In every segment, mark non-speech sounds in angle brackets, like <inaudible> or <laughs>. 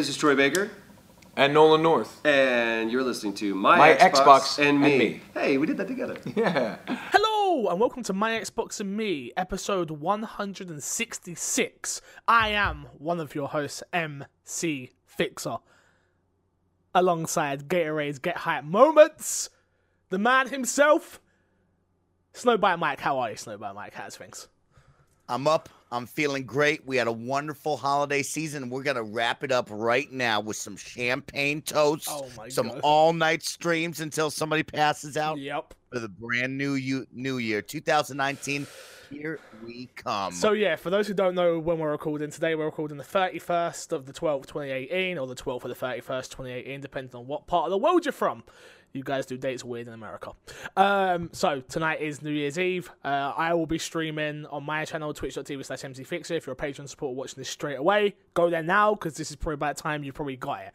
this is Troy Baker, And Nolan North. and you're listening to My, My Xbox, Xbox and, and me. Me. Hey, we did that together. <laughs> Yeah. Hello and welcome to My Xbox and Me, episode 166. I am one of your hosts, MC Fixer, alongside Gatorade's Get Hype Moments, the man himself, Snowbike Mike. How are you, Snowbike Mike? How's things? I'm up. I'm feeling great. We had a wonderful holiday season. We're gonna wrap it up right now with some champagne toasts, Oh my some God. all-night streams until somebody passes out Yep. for the brand new you, new year, 2019. Here we come. So yeah, for those who don't know when we're recording today, we're recording the 31st of the 12th, 2018, or the 12th of the 31st, 2018, depending on what part of the world you're from. You guys do dates weird in America. Um, so tonight is New Year's Eve. Uh, I will be streaming on my channel, twitch.tv slash mcfixer. If you're a patron supporter watching this straight away, go there now because this is probably about time you probably got it.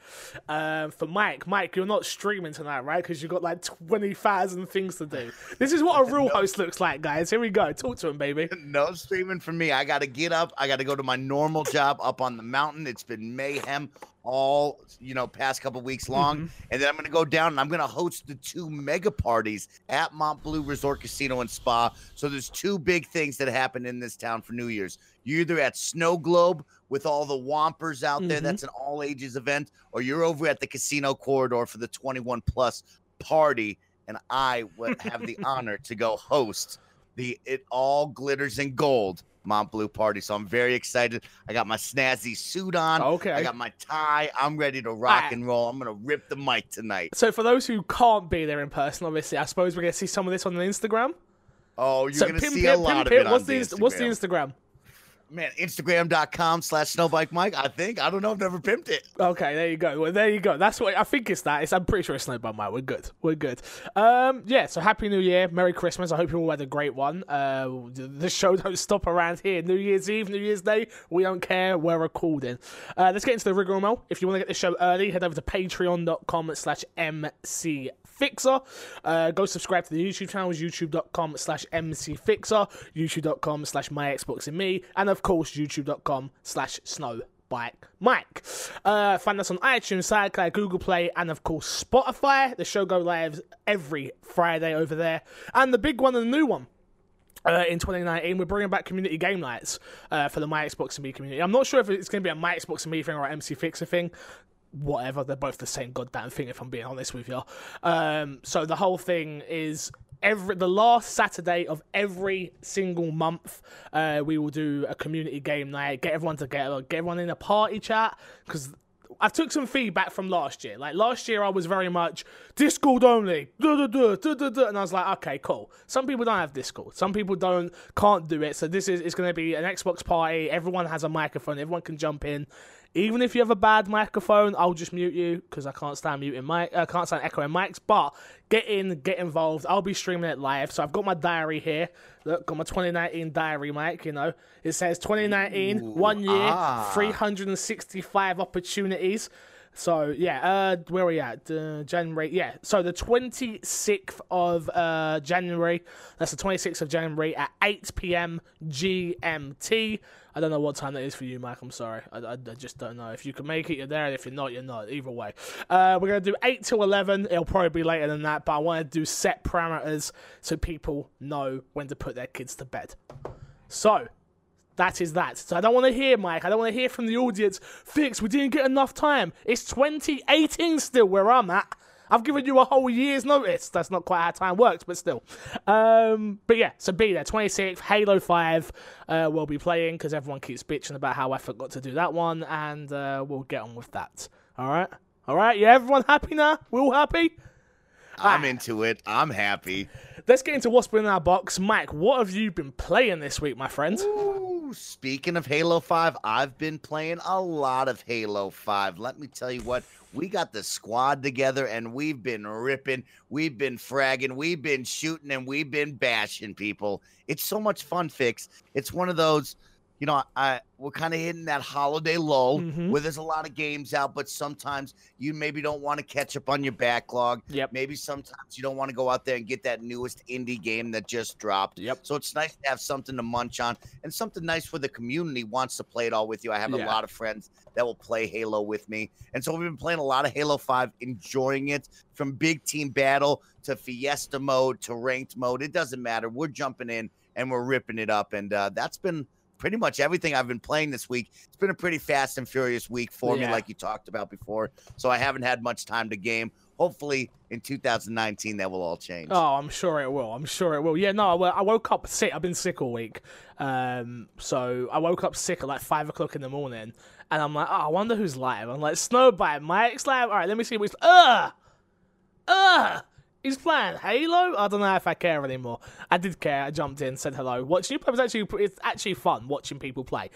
Um, for Mike, Mike, you're not streaming tonight, right? Because you've got like 20,000 things to do. This is what a <laughs> real host looks like, guys. Here we go. Talk to him, baby. <laughs> no streaming for me. I got to get up. I got to go to my normal job up on the mountain. It's been mayhem all you know past couple weeks long, Mm-hmm. and then I'm gonna go down and I'm gonna host the two mega parties at Mont Bleu Resort Casino and Spa. So there's two big things that happen in this town for New Year's. You're either at Snow Globe with all the Wompers out there. Mhm. That's an all ages event, or you're over at the Casino Corridor for the 21 plus party. And I would have the <laughs> honor to go host the It All Glitters in Gold Mont Bleu party. So I'm very excited. I got my snazzy suit on. Okay. I got my tie. I'm ready to rock Alright. and roll. I'm gonna rip the mic tonight. So for those who can't be there in person, obviously, I suppose we're gonna see some of this on the Instagram. Oh, you're so gonna pimp see a lot of it. What's on the the what's the Instagram. Man, Instagram.com slash snowbike Mike. I think. I don't know. I've never pimped it. Okay, there you go. Well, there you go. That's what I think it's that. It's, I'm pretty sure it's Snowball Mike. We're good. We're good. Um, yeah. So happy New Year, Merry Christmas. I hope you all had a great one. Uh, the show <laughs> don't stop around here. New Year's Eve, New Year's Day. We don't care. We're recording. Uh, let's get into the rigmarole. If you want to get the show early, head over to Patreon.com/slash MC Fixer. Uh, go subscribe to the YouTube channel, youtube.com slash mcfixer, youtube.com slash my Xbox and me, and of course, youtube.com slash snow Bike Mike. Uh, find us on iTunes, SoundCloud, Google Play, and of course Spotify. The show go live every Friday over there, and the big one and the new one. Uh, in 2019, we're bringing back community game nights uh, for the My Xbox and Me community. I'm not sure if it's going to be a My Xbox and Me thing or an MC Fixer thing. Whatever, they're both the same goddamn thing. If I'm being honest with you. Um, so the whole thing is every the last Saturday of every single month, uh, we will do a community game night. Get everyone together, get everyone in a party chat because. I took some feedback from last year. Like last year, I was very much Discord only, duh, duh, duh, and I was like, okay, cool. Some people don't have Discord. Some people don't can't do it. So this is it's going to be an Xbox party. Everyone has a microphone. Everyone can jump in. Even if you have a bad microphone, I'll just mute you because I can't stand muting mic. I can't stand echoing mics. But get in, get involved. I'll be streaming it live. So I've got my diary here. Look, got my 2019 diary, Mike. You know, it says 2019, one year, ah. 365 opportunities. So yeah, uh, where are we at? Uh, January, yeah. So the 26th of uh, January. That's the 26th of January at 8 p.m. GMT. I don't know what time that is for you, Mike. I'm sorry. I, I, I just don't know. If you can make it, you're there. And if you're not, you're not. Either way. Uh, we're going to do 8 to 11. It'll probably be later than that, but I want to do set parameters so people know when to put their kids to bed. So, that is that. So I don't want to hear, Mike. I don't want to hear from the audience. Fix, we didn't get enough time. It's 2018 still where I'm at. I've given you a whole year's notice. That's not quite how time works, but still. Um, but yeah, so be there. 26th, Halo 5 uh, we'll be playing because everyone keeps bitching about how I forgot to do that one, and uh, we'll get on with that. All right? All right? Yeah, everyone happy now? We all happy? I'm into it. I'm happy. Let's get into what's been in our box. Mike, what have you been playing this week, my friend? Ooh, speaking of Halo 5, I've been playing a lot of Halo 5. Let me tell you what, we got the squad together and we've been ripping, we've been fragging, we've been shooting, and we've been bashing people. It's so much fun, Fix. It's one of those you know, I we're kind of hitting that holiday lull Mhm. where there's a lot of games out, but sometimes you maybe don't want to catch up on your backlog. Yep. Maybe sometimes you don't want to go out there and get that newest indie game that just dropped. Yep. So it's nice to have something to munch on and something nice for the community wants to play it all with you. I have Yeah. a lot of friends that will play Halo with me. And so we've been playing a lot of Halo 5, enjoying it from big team battle to fiesta mode to ranked mode. It doesn't matter. We're jumping in and we're ripping it up. And uh, that's been pretty much everything I've been playing this week. It's been a pretty fast and furious week for me, like you talked about before. So I haven't had much time to game. Hopefully in 2019 that will all change. Oh, I'm sure it will. I'm sure it will. Yeah, no, I, woke up sick. I've been sick all week. Um, so I woke up sick at like five o'clock in the morning, and I'm like, oh, I wonder who's live. I'm like, Snowbike, Mike's live. All right, let me see what's. Ugh, ugh. He's playing Halo. I don't know if I care anymore. I did care. I jumped in, said hello. Watching you play was actually it's actually fun watching people play.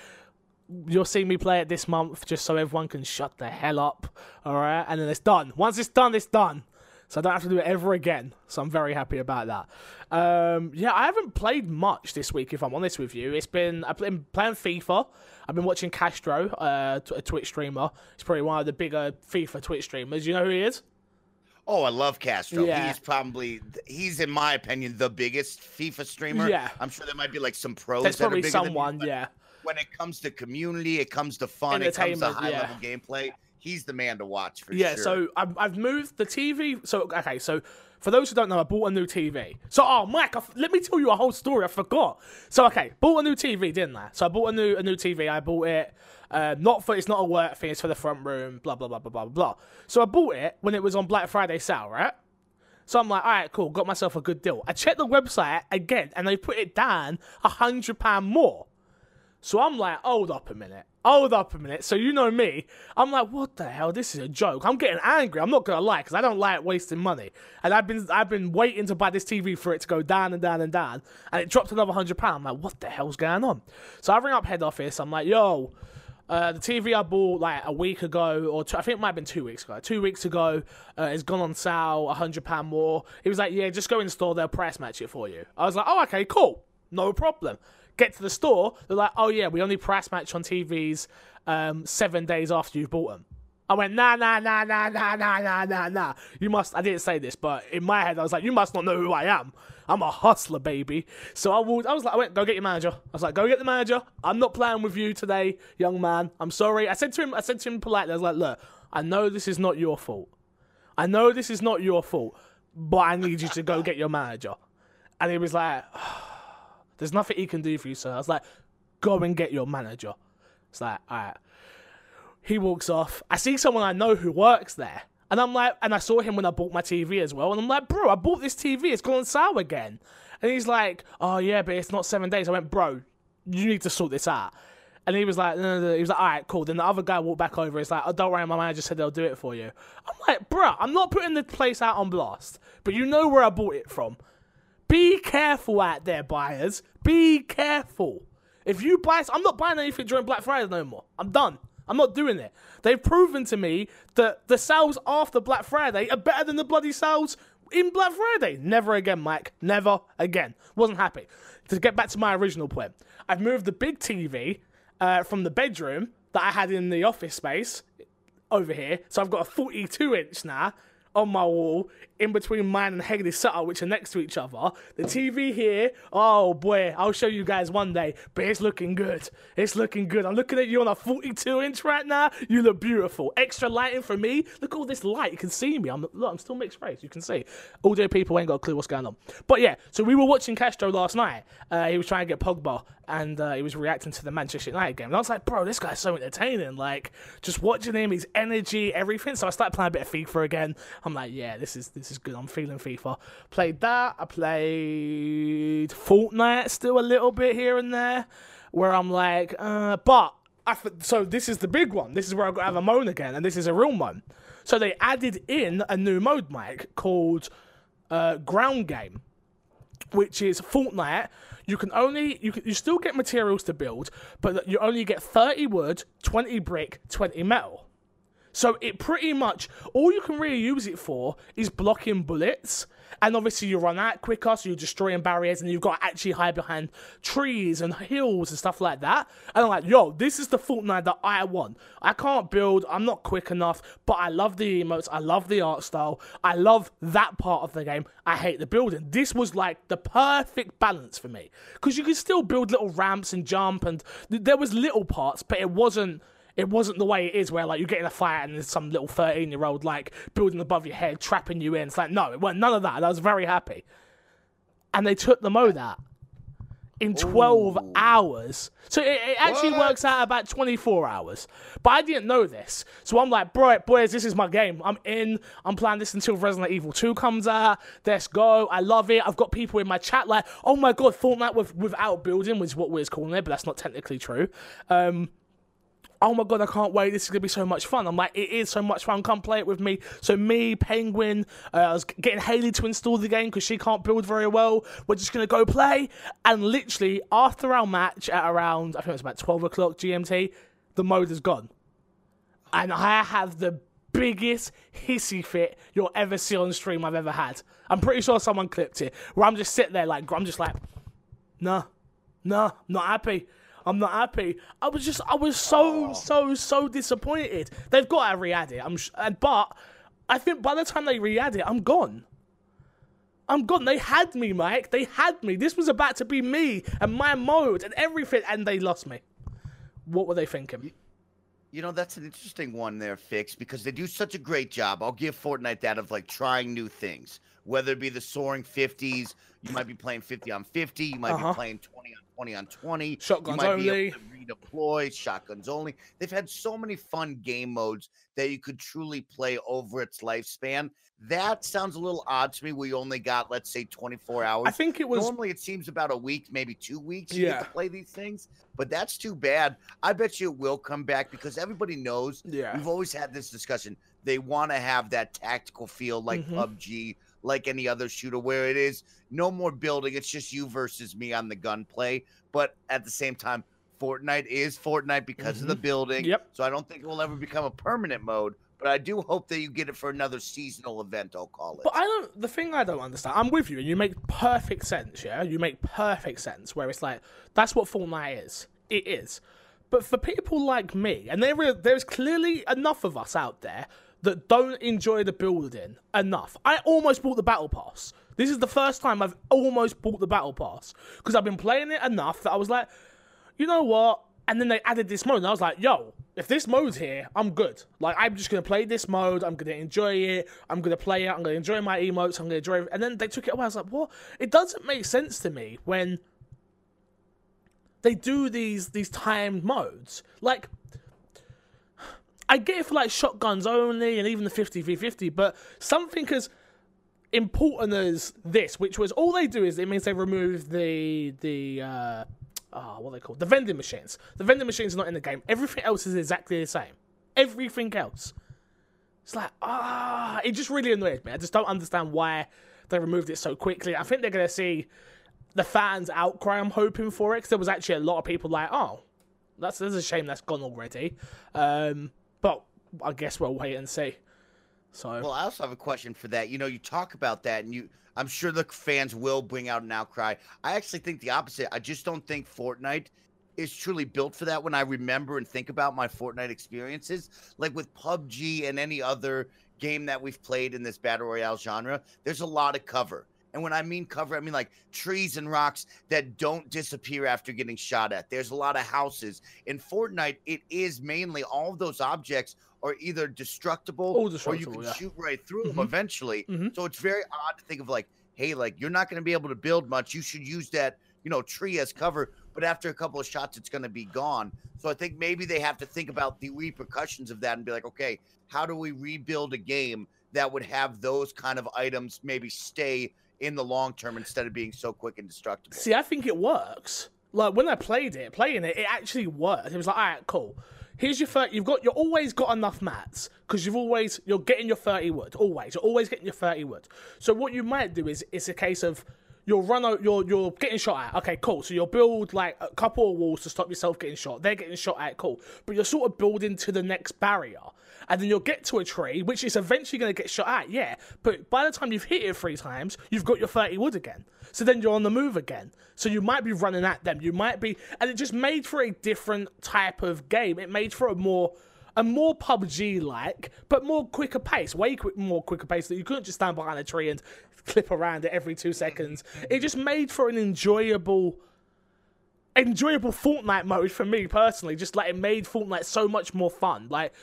You'll see me play it this month just so everyone can shut the hell up. All right, and then it's done. Once it's done, it's done. So I don't have to do it ever again. So I'm very happy about that. Um, yeah, I haven't played much this week, if I'm honest with you. It's been I've been playing FIFA. I've been watching Castro, uh, a Twitch streamer. He's probably one of the bigger FIFA Twitch streamers. You know who he is? Oh, I love Castro. Yeah. He's probably he's in my opinion the biggest FIFA streamer. Yeah. I'm sure there might be like some pros. There's that are probably bigger than him, someone, yeah. When it comes to community, it comes to fun, it comes to high yeah. level gameplay. He's the man to watch for sure. Yeah, sure. so I've, I've moved the TV. So okay, so for those who don't know, I bought a new TV. So oh, Mike, I f- let me tell you a whole story. I forgot. So okay, bought a new TV, didn't I? So I bought a new a new TV. I bought it. Uh, not for it's not a work thing. It's for the front room. Blah blah blah blah blah blah. So I bought it when it was on Black Friday sale, right? So I'm like, all right, cool, got myself a good deal. I checked the website again, and they put it down a hundred pound more. So I'm like, hold up a minute. Hold up a minute. So you know me. I'm like, what the hell? This is a joke. I'm getting angry. I'm not gonna lie, because I don't like wasting money. And I've been I've been waiting to buy this TV for it to go down and down and down. And it dropped another hundred pounds. I'm like, what the hell's going on? So I ring up head office. I'm like, yo, uh, the TV I bought like a week ago, or two, I think it might have been two weeks ago. Two weeks ago, uh, it's gone on sale, a hundred pound more. He was like, "Yeah, just go in the store, they'll price match it for you." I was like, "Oh, okay, cool, no problem." Get to the store, they're like, "Oh yeah, we only price match on TVs um, seven days after you've bought them." I went, nah, nah, nah, nah, nah, nah, nah, nah, nah. You must, I didn't say this, but in my head, I was like, you must not know who I am. I'm a hustler, baby. So I would, I was like, I went, go get your manager. I was like, go get the manager. I'm not playing with you today, young man. I'm sorry. I said to him, I said to him politely, I was like, look, I know this is not your fault. I know this is not your fault, but I need you to go get your manager. And he was like, there's nothing he can do for you, sir. I was like, go and get your manager. It's like, all right. He walks off. I see someone I know who works there. And I'm like, and I saw him when I bought my TV as well. And I'm like, bro, I bought this TV. It's gone on sale again. And he's like, oh, yeah, but it's not seven days. I went, bro, you need to sort this out. And he was like, no, no, no. He was like, all right, cool. Then the other guy walked back over. He's like, oh, don't worry, my manager said they'll do it for you. I'm like, bro, I'm not putting the place out on blast, but you know where I bought it from. Be careful out there, buyers. Be careful. If you buy, I'm not buying anything during Black Friday no more. I'm done. I'm not doing it. They've proven to me that the sales after Black Friday are better than the bloody sales in Black Friday. Never again, Mike. Never again. Wasn't happy. To get back to my original point, I've moved the big TV uh, from the bedroom that I had in the office space over here. So I've got a 42 inch now on my wall in between mine and Hegley Sutter, which are next to each other. The TV here, oh boy, I'll show you guys one day, but it's looking good. It's looking good. I'm looking at you on a 42 inch right now. You look beautiful. Extra lighting for me. Look all this light. You can see me. I'm look, I'm still mixed race. You can see. Audio people ain't got a clue what's going on. But yeah, so we were watching Castro last night. Uh, he was trying to get Pogba and uh, he was reacting to the Manchester United game. And I was like, bro, this guy's so entertaining. Like, just watching him, his energy, everything. So I started playing a bit of FIFA again. I'm like, yeah, this is this is good. I'm feeling FIFA. Played that. I played Fortnite still a little bit here and there, where I'm like, uh, but I f- so this is the big one. This is where I got to have a moan again, and this is a real moan. So they added in a new mode, Mike, called uh, Ground Game which is Fortnite. You can only you can, you still get materials to build, but you only get thirty wood, twenty brick, twenty metal. So it pretty much all you can really use it for is blocking bullets And obviously, you run out quicker, so you're destroying barriers, and you've got to actually hide behind trees and hills and stuff like that. And I'm like, yo, this is the Fortnite that I want. I can't build, I'm not quick enough, but I love the emotes, I love the art style, I love that part of the game. I hate the building. This was like the perfect balance for me. Because you could still build little ramps and jump, and th- there was little parts, but it wasn't it wasn't the way it is where like you get in a fight and there's some little 13 year old like building above your head trapping you in. It's like no it wasn't none of that. And i was very happy. And they took the mode that in 12 hours. So it, it actually What? works out about 24 hours. But i didn't know this. So i'm like bro boys this is my game. I'm in. I'm playing this until resident evil 2 comes out. Let's go. I love it. I've got people in my chat like oh my god fortnite with, without building was what we're calling it but that's not technically true. Um oh my god, I can't wait. This is gonna be so much fun. I'm like, it is so much fun. Come play it with me. So me, Penguin, uh, I was getting Haley to install the game because she can't build very well. We're just gonna go play. And literally after our match at around, I think it was about 12 o'clock GMT, the mode is gone. And I have the biggest hissy fit you'll ever see on stream I've ever had. I'm pretty sure someone clipped it. Where I'm just sitting there like, I'm just like, nah, nah, not happy. I'm not happy. I was just, I was so, so, so disappointed. They've got to re-add it. I'm, sh- but I think by the time they re-add it, I'm gone. I'm gone. They had me, Mike. They had me. This was about to be me and my mode and everything, and they lost me. What were they thinking? You know, that's an interesting one there, Fix, because they do such a great job. I'll give Fortnite that of like trying new things, whether it be the soaring 50s, you might be playing 50 on 50, you might Uh-huh. be playing 20 on 20 on 20, Shotguns you might be only. able to redeploy, shotguns only. They've had so many fun game modes that you could truly play over its lifespan. That sounds a little odd to me. We only got, let's say, 24 hours. I think it was. Normally, it seems about a week, maybe two weeks. Yeah. to play these things, but that's too bad. I bet you it will come back because everybody knows. Yeah. We've always had this discussion. They want to have that tactical feel like Mhm. PUBG, like any other shooter, where it is no more building. It's just you versus me on the gunplay. But at the same time, Fortnite is Fortnite because of the building. Mm-hmm. Yep. So I don't think it will ever become a permanent mode. But I do hope that you get it for another seasonal event. I'll call it. But I don't. The thing I don't understand. I'm with you, and you make perfect sense. Yeah, you make perfect sense. Where it's like that's what Fortnite is. It is. But for people like me, and there is, there's clearly enough of us out there that don't enjoy the building enough. I almost bought the battle pass. This is the first time I've almost bought the battle pass because I've been playing it enough that I was like, you know what? And then they added this mode, and I was like, yo, if this mode's here, I'm good. Like, I'm just gonna play this mode, I'm gonna enjoy it, I'm gonna play it, I'm gonna enjoy my emotes, I'm gonna enjoy it. And then they took it away. I was like, what? It doesn't make sense to me when they do these these timed modes. Like, I get it for like shotguns only and even the 50 v 50, but something as important as this, which was all they do is it means they remove the the uh oh, what they called? The vending machines. The vending machines are not in the game. Everything else is exactly the same. Everything else. It's like, ah, it just really annoyed me. I just don't understand why they removed it so quickly. I think they're going to see the fans' outcry. I'm hoping for it because there was actually a lot of people like, oh, that's, that's a shame that's gone already. Um, but I guess we'll wait and see. So, Well, I also have a question for that. You know, you talk about that, and you, I'm sure the fans will bring out an outcry. I actually think the opposite. I just don't think Fortnite is truly built for that. When I remember and think about my Fortnite experiences, like with PUBG and any other game that we've played in this battle royale genre, there's a lot of cover. And when I mean cover, I mean like trees and rocks that don't disappear after getting shot at. There's a lot of houses. In Fortnite, it is mainly all of those objects are either destructible, All or you can yeah. shoot right through them Mhm. eventually. Mhm. So it's very odd to think of like, hey, like you're not going to be able to build much. You should use that, you know, tree as cover. But after a couple of shots, it's going to be gone. So I think maybe they have to think about the repercussions of that and be like, okay, how do we rebuild a game that would have those kind of items maybe stay in the long term instead of being so quick and destructible? See, I think it works. Like when I played it, playing it, it actually worked. It was like, all right, cool. Here's your 30. You've got, you're always got enough mats because you've always, you're getting your 30 wood. Always, you're always getting your 30 wood. So what you might do is, it's a case of you'll run out, you're you're getting shot at. Okay, cool. So you'll build like a couple of walls to stop yourself getting shot. They're getting shot at, cool. But you're sort of building to the next barrier. And then you'll get to a tree, which is eventually going to get shot at, yeah. But by the time you've hit it three times, you've got your 30 wood again. So then you're on the move again. So you might be running at them. You might be. And it just made for a different type of game. It made for a more a more PUBG like, but more quicker pace, way quick, more quicker pace that you couldn't just stand behind a tree and clip around it every two seconds. It just made for an enjoyable, enjoyable Fortnite mode for me personally. Just like it made Fortnite so much more fun. Like.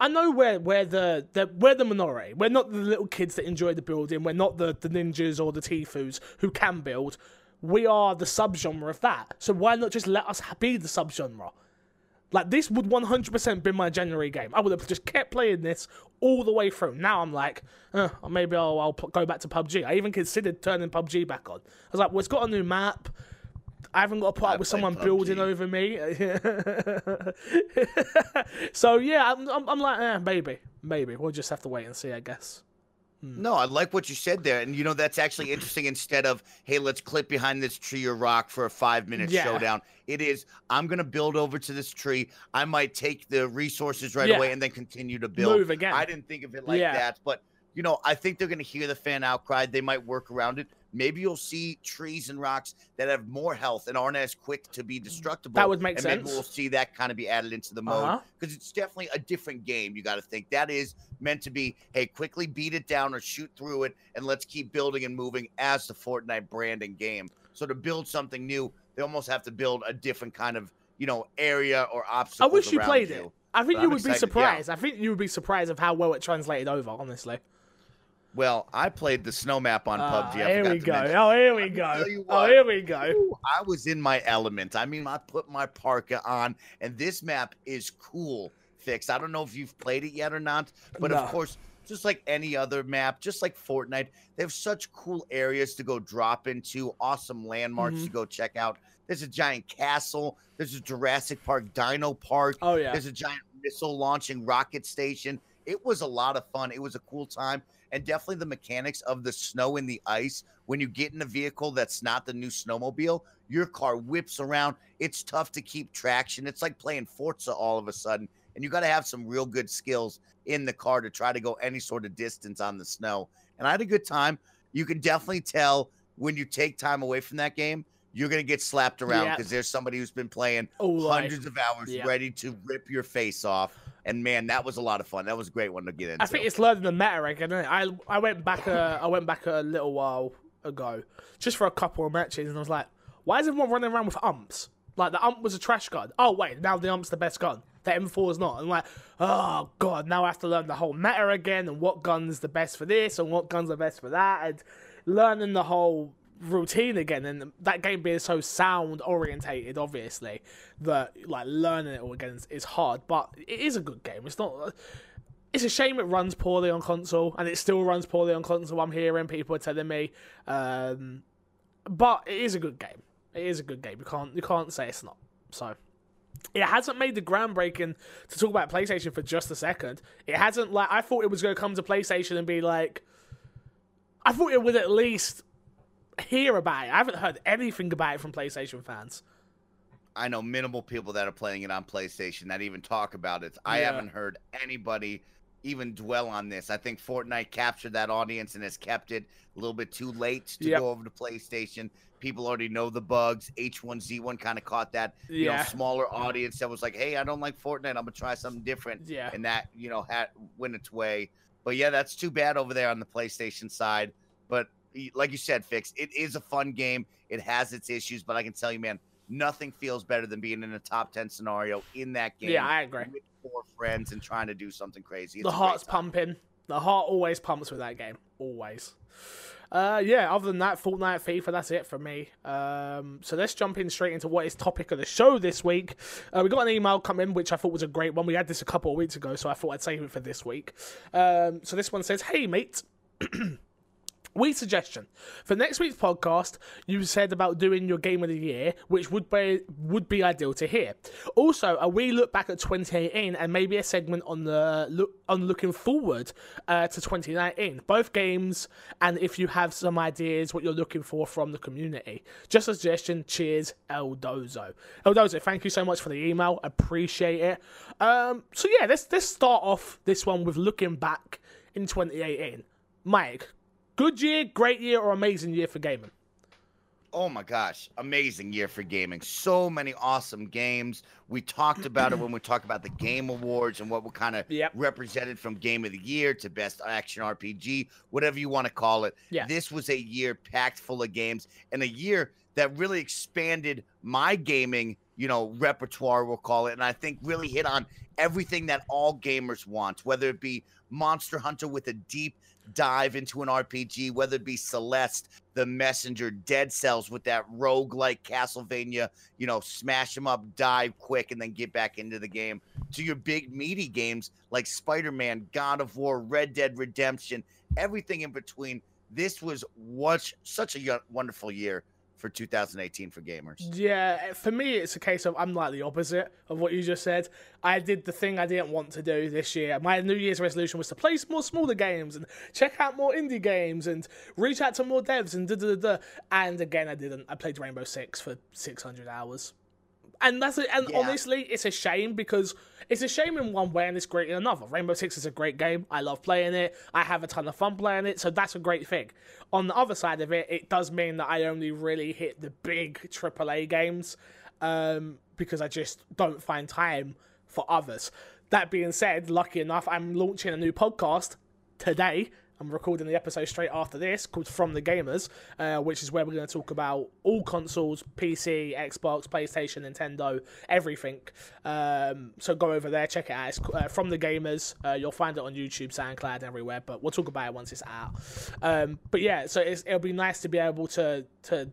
I know we're, we're the, the we're the minority. We're not the little kids that enjoy the building. We're not the, the ninjas or the Tfues who can build. We are the subgenre of that. So why not just let us be the subgenre? Like this would 100% be my January game. I would have just kept playing this all the way through. Now I'm like, eh, maybe I'll, I'll go back to PUBG. I even considered turning PUBG back on. I was like, well, it's got a new map. I haven't got to put I up with someone PUBG. building over me. <laughs> so yeah, I'm, I'm, I'm like, eh, maybe, maybe we'll just have to wait and see, I guess. No, I like what you said there. And you know, that's actually interesting. Instead of, hey, let's clip behind this tree or rock for a five minute Yeah. showdown, it is, I'm going to build over to this tree. I might take the resources right Yeah. away and then continue to build. Move again. I didn't think of it like Yeah. that. But, you know, I think they're going to hear the fan outcry. They might work around it. Maybe you'll see trees and rocks that have more health and aren't as quick to be destructible. That would make and Maybe we'll see that kind of be added into the mode Uh-huh. because it's definitely a different game. You got to think that is meant to be, hey, quickly beat it down or shoot through it, and let's keep building and moving as the Fortnite brand and game. So to build something new, they almost have to build a different kind of you know area or obstacle. I wish you played it. I think But you I'm would be excited, yeah. surprised. I think you would be surprised of how well it translated over, honestly. Well, I played the snow map on Ah, PUBG. I here we go. mention. Oh, here we go. tell you Oh, here we go. Ooh, I was in my element. I mean, I put my parka on, and this map is cool. Fix. I don't know if you've played it yet or not, but No. of course, just like any other map, just like Fortnite, they have such cool areas to go drop into, awesome landmarks Mm-hmm. to go check out. There's a giant castle. There's a Jurassic Park Dino Park. Oh yeah. There's a giant missile launching rocket station. It was a lot of fun. It was a cool time. And definitely the mechanics of the snow and the ice. When you get in a vehicle that's not the new snowmobile, your car whips around. It's tough to keep traction. It's like playing Forza all of a sudden. And you got to have some real good skills in the car to try to go any sort of distance on the snow. And I had a good time. You can definitely tell when you take time away from that game, you're going to get slapped around because there's somebody who's been playing oh, right. hundreds of hours Yeah. ready to rip your face off. And man, that was a lot of fun. That was a great one to get into. I think it's learning the meta again. Isn't it? I I went back a I went back a little while ago, just for a couple of matches, and I was like, why is everyone running around with umps? Like the ump was a trash gun. Oh wait, now the ump's the best gun. The M4 is not. I'm like, oh god, now I have to learn the whole meta again and what guns the best for this and what guns the best for that, and learning the whole routine again. And that game being so sound orientated, obviously, that like learning it all again is, hard. But it is a good game. It's not it's a shame it runs poorly on console, and it still runs poorly on console. I'm hearing people are telling me, um, but it is a good game. It is a good game. You can't you can't say it's not. So it hasn't made the groundbreaking to talk about PlayStation for just a second. It hasn't like I thought it was going to come to PlayStation and be like, I thought it would at least hear about it. I haven't heard anything about it from PlayStation fans. I know minimal people that are playing it on PlayStation that even talk about it. I Yeah. haven't heard anybody even dwell on this. I think Fortnite captured that audience and has kept it a little bit too late to Yep. go over to PlayStation. People already know the bugs. H1Z1 kind of caught that you know smaller audience that was like, "Hey, I don't like Fortnite. I'm gonna try something different." Yeah. and that you know had went its way. But yeah, that's too bad over there on the PlayStation side. But like you said, Fix, it is a fun game. It has its issues, but I can tell you, man, nothing feels better than being in a top ten scenario in that game. Yeah, I agree. With four friends and trying to do something crazy. It's the heart's pumping. The heart always pumps with that game. Always. Uh, yeah, other than that, Fortnite, FIFA, that's it for me. Um, so let's jump in straight into what is topic of the show this week. Uh, we got an email come in, which I thought was a great one. We had this a couple of weeks ago, so I thought I'd save it for this week. Um, so this one says, Hey, mate. <clears throat> We suggestion for next week's podcast. You said about doing your game of the year, which would be would be ideal to hear. Also, a wee look back at 2018 and maybe a segment on the look on looking forward uh, to 2019. Both games, and if you have some ideas what you're looking for from the community, just a suggestion. Cheers, El Dozo. Eldozo. Eldozo, thank you so much for the email. Appreciate it. Um, so yeah, let's let's start off this one with looking back in 2018. Mike, good year, great year, or amazing year for gaming? Oh my gosh, amazing year for gaming. So many awesome games. We talked about it when we talked about the game awards and what were kind of Yep. represented from game of the year to best action RPG, whatever you want to call it. Yeah. This was a year packed full of games and a year that really expanded my gaming, you know, repertoire, we'll call it. And I think really hit on everything that all gamers want, whether it be Monster Hunter with a deep dive into an RPG, whether it be Celeste, The Messenger, Dead Cells with that rogue like Castlevania, you know, smash them up, dive quick, and then get back into the game, to your big meaty games like Spider Man, God of War, Red Dead Redemption, everything in between. This was what such a wonderful year for 2018 for gamers. Yeah, for me, it's a case of I'm like the opposite of what you just said. I did the thing I didn't want to do this year. My New Year's resolution was to play more smaller games and check out more indie games and reach out to more devs and da da da. And again, I didn't. I played Rainbow Six for 600 hours. And that's it. And Yeah. honestly, it's a shame because it's a shame in one way and it's great in another. Rainbow Six is a great game. I love playing it. I have a ton of fun playing it, so that's a great thing. On the other side of it, it does mean that I only really hit the big AAA games um, because I just don't find time for others. That being said, lucky enough, I'm launching a new podcast today. I'm recording the episode straight after this called From the Gamers, uh, which is where we're going to talk about all consoles PC, Xbox, PlayStation, Nintendo, everything. Um, so go over there, check it out. It's uh, From the Gamers. Uh, you'll find it on YouTube, SoundCloud, everywhere, but we'll talk about it once it's out. Um, but yeah, so it'll be nice to be able to, to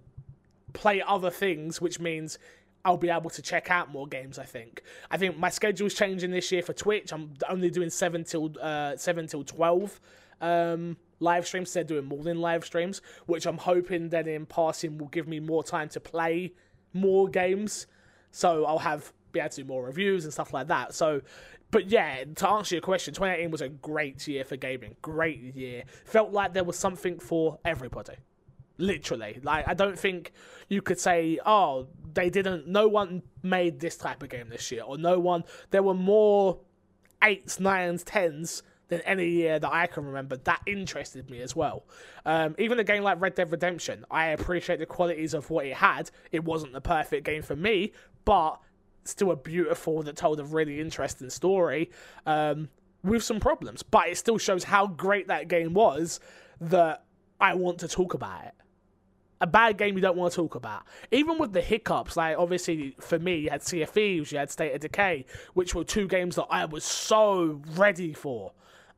play other things, which means I'll be able to check out more games. I think. I think my schedule's changing this year for Twitch. I'm only doing seven till uh, seven till twelve um, live streams. They're doing more than live streams, which I'm hoping then in passing will give me more time to play more games. So I'll have be able to do more reviews and stuff like that. So, but yeah, to answer your question, 2018 was a great year for gaming. Great year. Felt like there was something for everybody literally like i don't think you could say oh they didn't no one made this type of game this year or no one there were more eights nines tens than any year that i can remember that interested me as well um, even a game like red dead redemption i appreciate the qualities of what it had it wasn't the perfect game for me but still a beautiful that told a really interesting story um, with some problems but it still shows how great that game was that i want to talk about it a bad game you don't want to talk about. Even with the hiccups, like obviously for me, you had Sea of Thieves, you had State of Decay, which were two games that I was so ready for.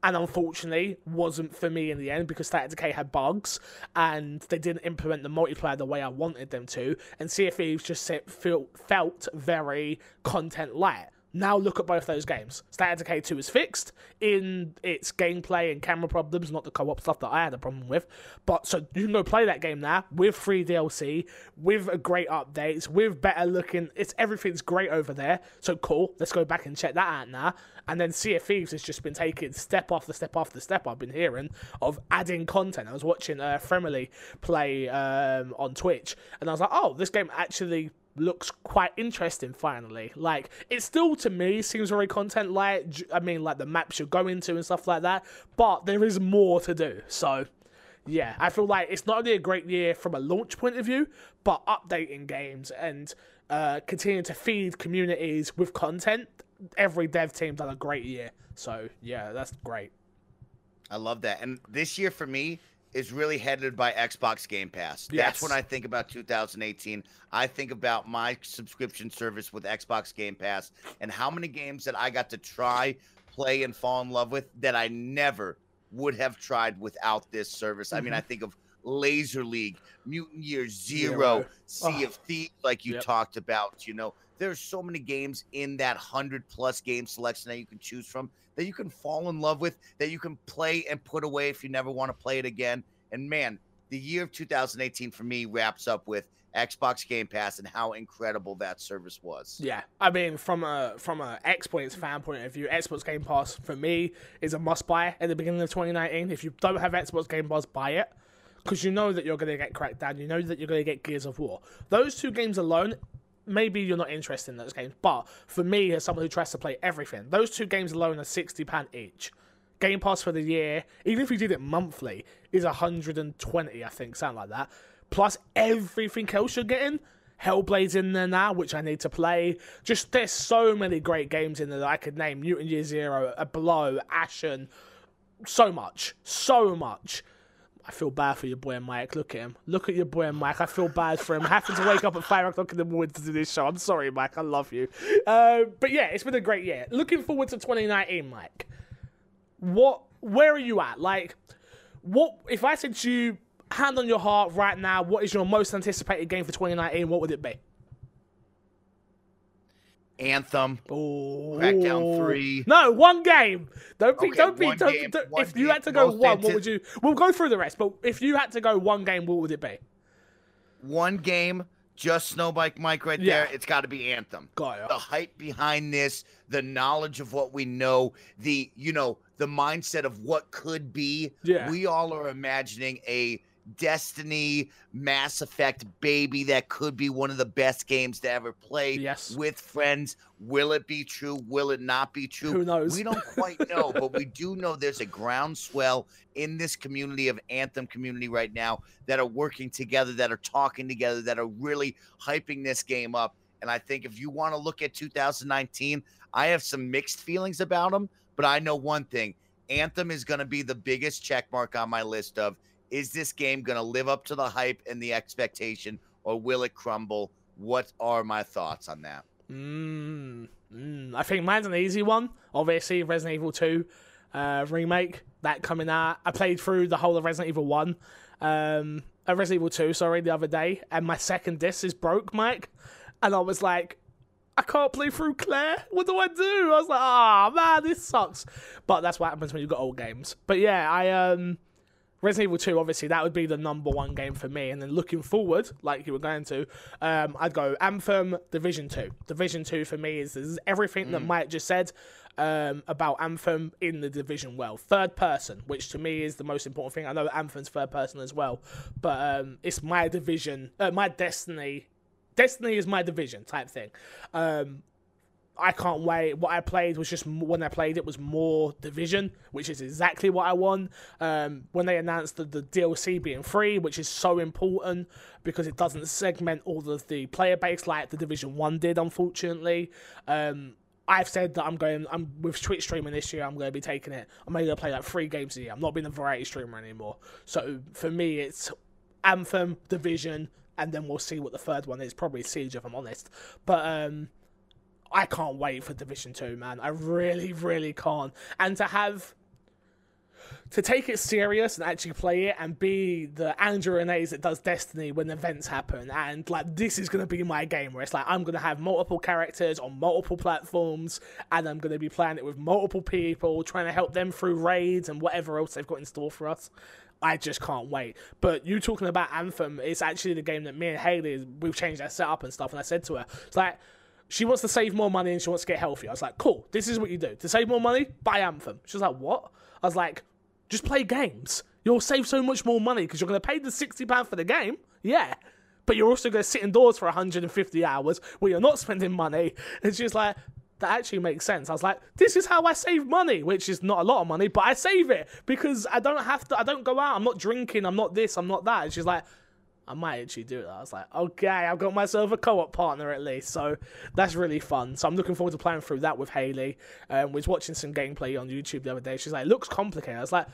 And unfortunately, wasn't for me in the end because State Decay had bugs and they didn't implement the multiplayer the way I wanted them to. And Sea of Thieves just felt very content light. Now look at both those games. State Decay 2 is fixed in its gameplay and camera problems, not the co-op stuff that I had a problem with. But so you can go play that game now with free DLC, with a great updates, with better looking. It's everything's great over there. So cool. Let's go back and check that out now. And then Sea of Thieves has just been taking step after step after step. I've been hearing of adding content. I was watching uh, Fremily play um, on Twitch, and I was like, oh, this game actually looks quite interesting finally. Like it still to me seems very content light i mean like the maps you go into and stuff like that but there is more to do. So yeah i feel like it's not only a great year from a launch point of view but updating games and uh continuing to feed communities with content. Every dev team done a great year. So yeah that's great. I love that. And this year for me is really headed by Xbox Game Pass. Yes. That's when I think about 2018. I think about my subscription service with Xbox Game Pass and how many games that I got to try, play, and fall in love with that I never would have tried without this service. I mean, I mm-hmm. think of Laser League, Mutant Year Zero, Zero. Sea Oh. of Thieves, like you Yep. talked about. You know, there's so many games in that hundred plus game selection that you can choose from that you can fall in love with, that you can play and put away if you never want to play it again. And man, the year of 2018 for me wraps up with Xbox Game Pass and how incredible that service was. Yeah, I mean, from a from a Xbox fan point of view, Xbox Game Pass for me is a must buy at the beginning of 2019. If you don't have Xbox Game Pass, buy it because you know that you're going to get Crackdown, you know that you're going to get Gears of War. Those two games alone, maybe you're not interested in those games, but for me, as someone who tries to play everything, those two games alone are sixty pound each. Game Pass for the year, even if you did it monthly, is 120, I think, something like that. Plus everything else you're getting. Hellblade's in there now, which I need to play. Just there's so many great games in there that I could name. Mutant Year Zero, A Blow, Ashen, so much, so much. I feel bad for your boy Mike. Look at him. Look at your boy Mike. I feel bad for him having to wake up at five o'clock in the morning to do this show. I'm sorry, Mike. I love you. Uh, but yeah, it's been a great year. Looking forward to 2019, Mike. What? Where are you at? Like, what? If I said to you, hand on your heart right now, what is your most anticipated game for 2019? What would it be? Anthem. Oh, Crackdown 3. No, one game. Don't be. Okay, don't be. Don't, game, don't- if you had to go one, what would you? We'll go through the rest. But if you had to go one game, what would it be? One game, just Snowbike Mike right Yeah. there. It's got to be Anthem. Got ya. the hype behind this, the knowledge of what we know, the you know, the mindset of what could be. Yeah. We all are imagining a Destiny Mass Effect baby that could be one of the best games to ever play Yes. with friends. Will it be true? Will it not be true? Who knows? We don't quite know, but we do know there's a groundswell in this community of Anthem community right now that are working together, that are talking together, that are really hyping this game up. And I think if you want to look at 2019, I have some mixed feelings about them, but I know one thing Anthem is going to be the biggest check mark on my list of is this game going to live up to the hype and the expectation, or will it crumble? What are my thoughts on that? Mm, mm, I think mine's an easy one. Obviously, Resident Evil 2 uh, remake that coming out. I played through the whole of Resident Evil 1, um, uh, Resident Evil 2, sorry, the other day, and my second disc is broke, Mike. And I was like, I can't play through Claire. What do I do? I was like, ah, man, this sucks. But that's what happens when you've got old games. But yeah, I um. Resident Evil 2, obviously, that would be the number one game for me. And then looking forward, like you were going to, um, I'd go Anthem, Division 2. Division 2 for me is, is everything that Mike just said um, about Anthem in the Division well. Third person, which to me is the most important thing. I know Anthem's third person as well, but um, it's my division, uh, my Destiny. Destiny is my division type thing. Um, I can't wait. What I played was just when I played it was more Division, which is exactly what I want. Um, when they announced the, the DLC being free, which is so important because it doesn't segment all of the player base like the Division One did, unfortunately. Um, I've said that I'm going. I'm with Twitch streaming this year. I'm going to be taking it. I'm only going to play like three games a year. I'm not being a variety streamer anymore. So for me, it's Anthem, Division, and then we'll see what the third one is. Probably Siege, if I'm honest. But um, I can't wait for Division 2, man. I really, really can't. And to have. To take it serious and actually play it and be the Andrew Renee's that does Destiny when events happen, and like this is gonna be my game where it's like I'm gonna have multiple characters on multiple platforms, and I'm gonna be playing it with multiple people, trying to help them through raids and whatever else they've got in store for us. I just can't wait. But you talking about Anthem, it's actually the game that me and Haley we've changed our setup and stuff. And I said to her, it's like she wants to save more money and she wants to get healthier. I was like, cool, this is what you do. To save more money, buy Anthem. She was like, what? I was like, just play games. You'll save so much more money because you're going to pay the £60 for the game. Yeah. But you're also going to sit indoors for 150 hours where you're not <laughs> spending money. And she's like, that actually makes sense. I was like, this is how I save money, which is not a lot of money, but I save it because I don't have to, I don't go out, I'm not drinking, I'm not this, I'm not that. And she's like, I might actually do that. I was like, okay, I've got myself a co-op partner at least, so that's really fun. So I'm looking forward to playing through that with Haley. Um, was watching some gameplay on YouTube the other day. She's like, looks complicated. I was like,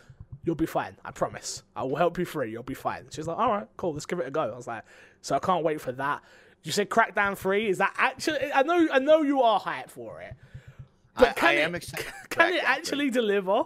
you'll be fine. I promise. I will help you through. You'll be fine. She's like, all right, cool. Let's give it a go. I was like, so I can't wait for that. You said Crackdown Three. Is that actually? I know. I know you are hyped for it. But I, can I it. <laughs> Can it actually deliver?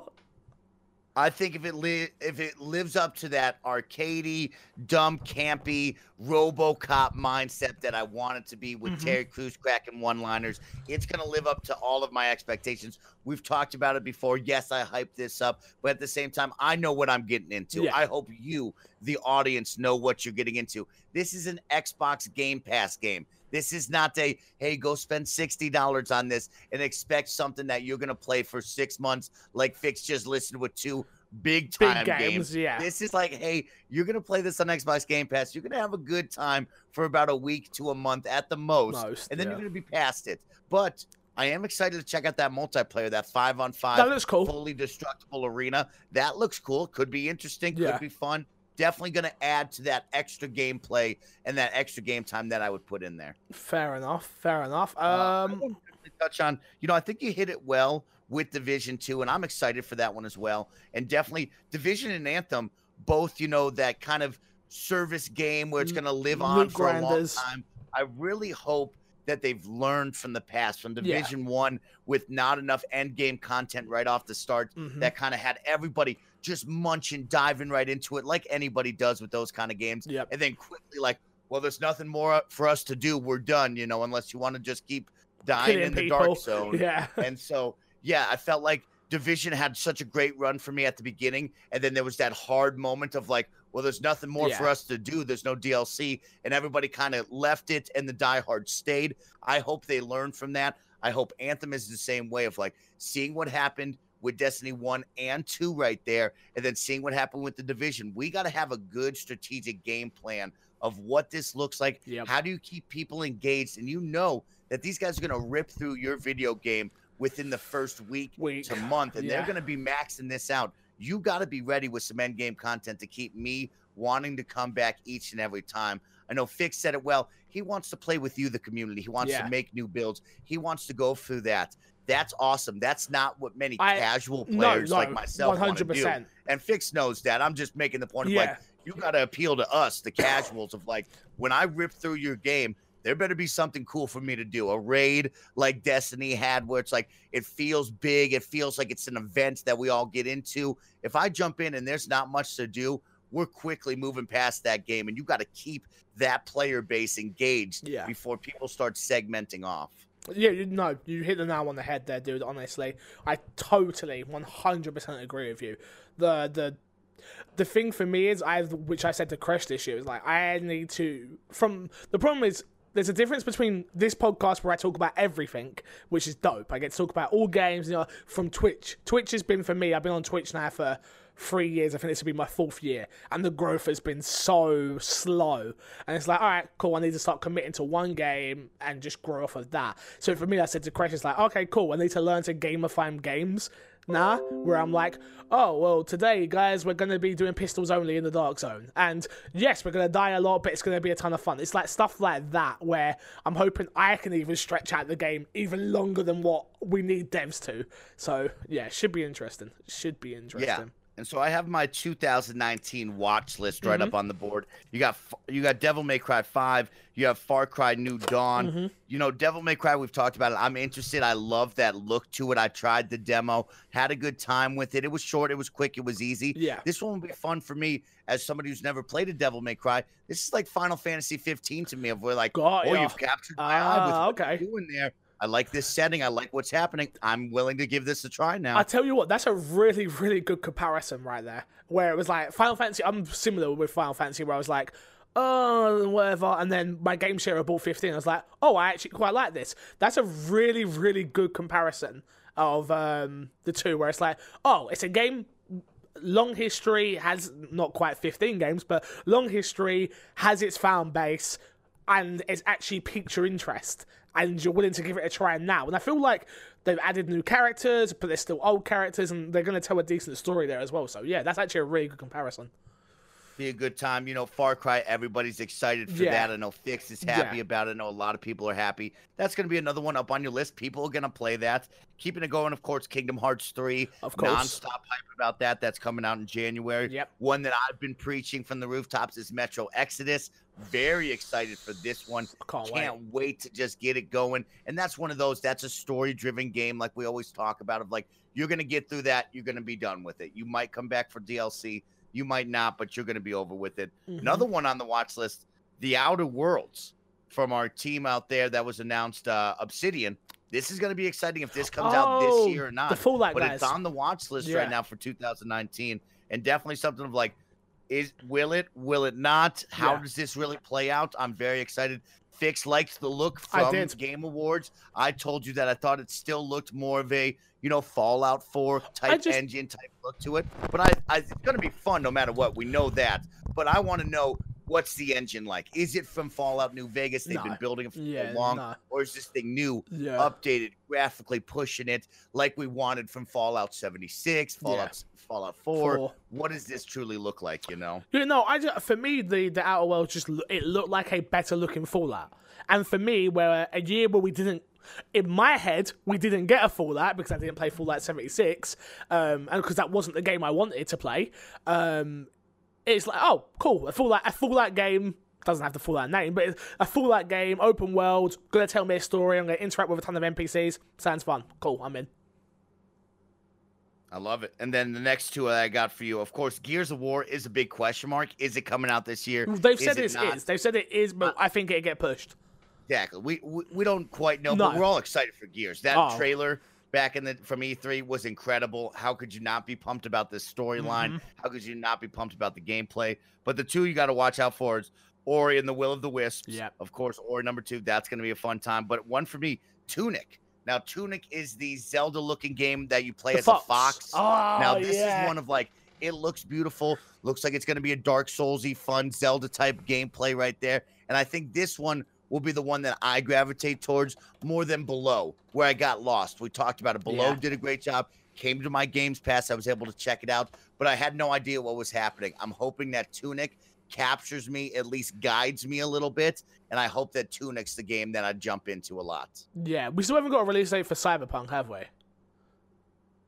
I think if it li- if it lives up to that arcadey, dumb, campy, RoboCop mindset that I want it to be with Mm-hmm. Terry Crews cracking one-liners, it's gonna live up to all of my expectations. We've talked about it before. Yes, I hyped this up, but at the same time, I know what I'm getting into. Yeah. I hope you, the audience, know what you're getting into. This is an Xbox Game Pass game. This is not a hey, go spend sixty dollars on this and expect something that you're gonna play for six months, like Fix just listed with two big Big time games, games. yeah. This is like, hey, you're gonna play this on Xbox Game Pass. You're gonna have a good time for about a week to a month at the most, Most, and then yeah. you're gonna be past it. But I am excited to check out that multiplayer, that five on five, That looks cool. fully destructible arena. That looks cool. Could be interesting. Could Yeah. be fun. Definitely going to add to that extra gameplay and that extra game time that I would put in there. Fair enough. Fair enough. Uh, Um, wanna touch on, you know, I think you hit it well with Division Two, and I'm excited for that one as well. And definitely Division and Anthem, both, you know, that kind of service game where it's going to live on for a long time. I really hope that they've learned from the past, from Yeah. Division One, with not enough end game content right off the start mhm. that kind of had everybody just munching, diving right into it, like anybody does with those kind of games. Yep. And then quickly, like, well, there's nothing more uh, for us to do. We're done, you know, unless you want to just keep dying in the dark zone. <laughs> Yeah. and so, yeah, I felt like Division had such a great run for me at the beginning. And then there was that hard moment of like, well, there's nothing more for us to do. There's no DLC. And everybody kind of left it and the diehard stayed. I hope they learned from that. I hope Anthem is the same way of like seeing what happened with Destiny 1 and 2 right there, and then seeing what happened with the division. We got to have a good strategic game plan of what this looks like. Yep. How do you keep people engaged? And you know that these guys are going to rip through your video game within the first week, Week. to month, and Yeah. they're going to be maxing this out. You got to be ready with some end game content to keep me wanting to come back each and every time. I know Fix said it well. He wants to play with you, the community. He wants Yeah. to make new builds. He wants to go through that. That's awesome. That's not what many I- casual players no, like myself want hundred to do. percent. And Fix knows that. I'm just making the point of Yeah. like, you got to appeal to us, the casuals, of like, when I rip through your game, there better be something cool for me to do. A raid like Destiny had, where it's like, it feels big. It feels like it's an event that we all get into. If I jump in and there's not much to do, we're quickly moving past that game. And you got to keep that player base engaged Yeah. before people start segmenting off. Yeah, you no, you hit the nail on the head there, dude. Honestly, I totally one hundred percent agree with you. The the the thing for me is I, which I said to Crash this year, is like I need to. From the problem is there's a difference between this podcast where I talk about everything, which is dope. I get to talk about all games, you know, from Twitch. Twitch has been for me. I've been on Twitch now for three years. I think this will be my fourth year, and the growth has been so slow. And it's like, all right, cool. I need to start committing to one game and just grow off of that. So for me, I said to Crash, it's like, okay, cool. I need to learn to gamify games now, where I'm like, oh well, today, guys, we're gonna be doing pistols only in the dark zone, and yes, we're gonna die a lot, but it's gonna be a ton of fun. It's like stuff like that where I'm hoping I can even stretch out the game even longer than what we need devs to. So yeah, should be interesting. Should be interesting. Yeah. And so I have my 2019 watch list right Mm-hmm. up on the board. You got you got Devil May Cry 5, you have Far Cry New Dawn. Mm-hmm. You know, Devil May Cry we've talked about it. I'm interested. I love that look to it. I tried the demo, had a good time with it. It was short, it was quick, it was easy. Yeah. This one will be fun for me as somebody who's never played a Devil May Cry. This is like Final Fantasy 15 to me of where like, Got oh, ya. you've captured my eye with Ah, what okay. you're doing there. I like this setting. I like what's happening. I'm willing to give this a try now. I tell you what, that's a really, really good comparison right there. Where it was like Final Fantasy, I'm similar with Final Fantasy, where I was like, oh, whatever. And then my game share bought 15. I was like, oh, I actually quite like this. That's a really, really good comparison of um, the two, where it's like, oh, it's a game. Long history has not quite 15 games, but long history has its fan base and it's actually piqued your interest and you're willing to give it a try now. And I feel like they've added new characters, but they're still old characters and they're going to tell a decent story there as well. So yeah, that's actually a really good comparison. Be a good time. You know, Far Cry, everybody's excited for Yeah. that. I know Fix is happy Yeah. about it. I know a lot of people are happy. That's going to be another one up on your list. People are going to play that. Keeping it going, of course, Kingdom Hearts 3. Of course. Nonstop hype about that. That's coming out in January. Yep. One that I've been preaching from the rooftops is Metro Exodus. Very excited for this one. Can't wait. Can't wait to just get it going. And that's one of those, that's a story driven game, like we always talk about, of like, you're going to get through that. You're going to be done with it. You might come back for DLC. You might not, but you're going to be over with it. Mhm. Another one on the watch list, The Outer Worlds from our team out there that was announced, uh, Obsidian. This is going to be exciting if this comes out Oh, this year or not. the Fallout but guys. it's on the watch list Yeah. right now for 2019, and definitely something of like, is will it? Will it not? How Yeah. does this really play out? I'm very excited. Fix liked the look from. Game Awards. I told you that I thought it still looked more of a you know Fallout 4 type just- engine type look to it. But I, I it's going to be fun no matter what. We know that. But I want to know what's the engine like? Is it from Fallout New Vegas? They've No. been building it for Yeah, so long, no. or is this thing new? Yeah. updated, graphically pushing it like we wanted from Fallout 76, Fallout Fallout 4. Four. What does this truly look like, you know? You know, I just, for me the the Outer Worlds just it looked like a better looking Fallout, and for me, where a year where we didn't. In my head, we didn't get a Fallout because I didn't play Fallout 76, um, and because that wasn't the game I wanted to play. Um, it's like, oh, cool, a Fallout, a Fallout game doesn't have the Fallout name, but a Fallout game, open world, gonna tell me a story. I'm gonna interact with a ton of NPCs. Sounds fun. Cool, I'm in. I love it. And then the next two that I got for you, of course, Gears of War is a big question mark. Is it coming out this year? They've Is said it it not? They've said it is, but I think it'll get pushed. Exactly. We, we we don't quite know, No. but we're all excited for Gears. That Oh. trailer back in the from E3 was incredible. How could you not be pumped about this storyline? Mm-hmm. How could you not be pumped about the gameplay? But the two you got to watch out for is Ori and the Will of the Wisps. Yep. Of course, Ori number two. That's going to be a fun time. But one for me, Tunic. Now, Tunic is the Zelda-looking game that you play The as fox. a fox. Oh, now, this yeah. is one of like it looks beautiful. Looks like it's going to be a Dark Soulsy, fun Zelda type gameplay right there. And I think this one will be the one that I gravitate towards more than Below, where I got lost. We talked about it. Below Yeah. did a great job. Came to my Games Pass. I was able to check it out, but I had no idea what was happening. I'm hoping that Tunic captures me, at least guides me a little bit, and I hope that Tunic's the game that I jump into a lot. Yeah, we still haven't got a release date for Cyberpunk, have we?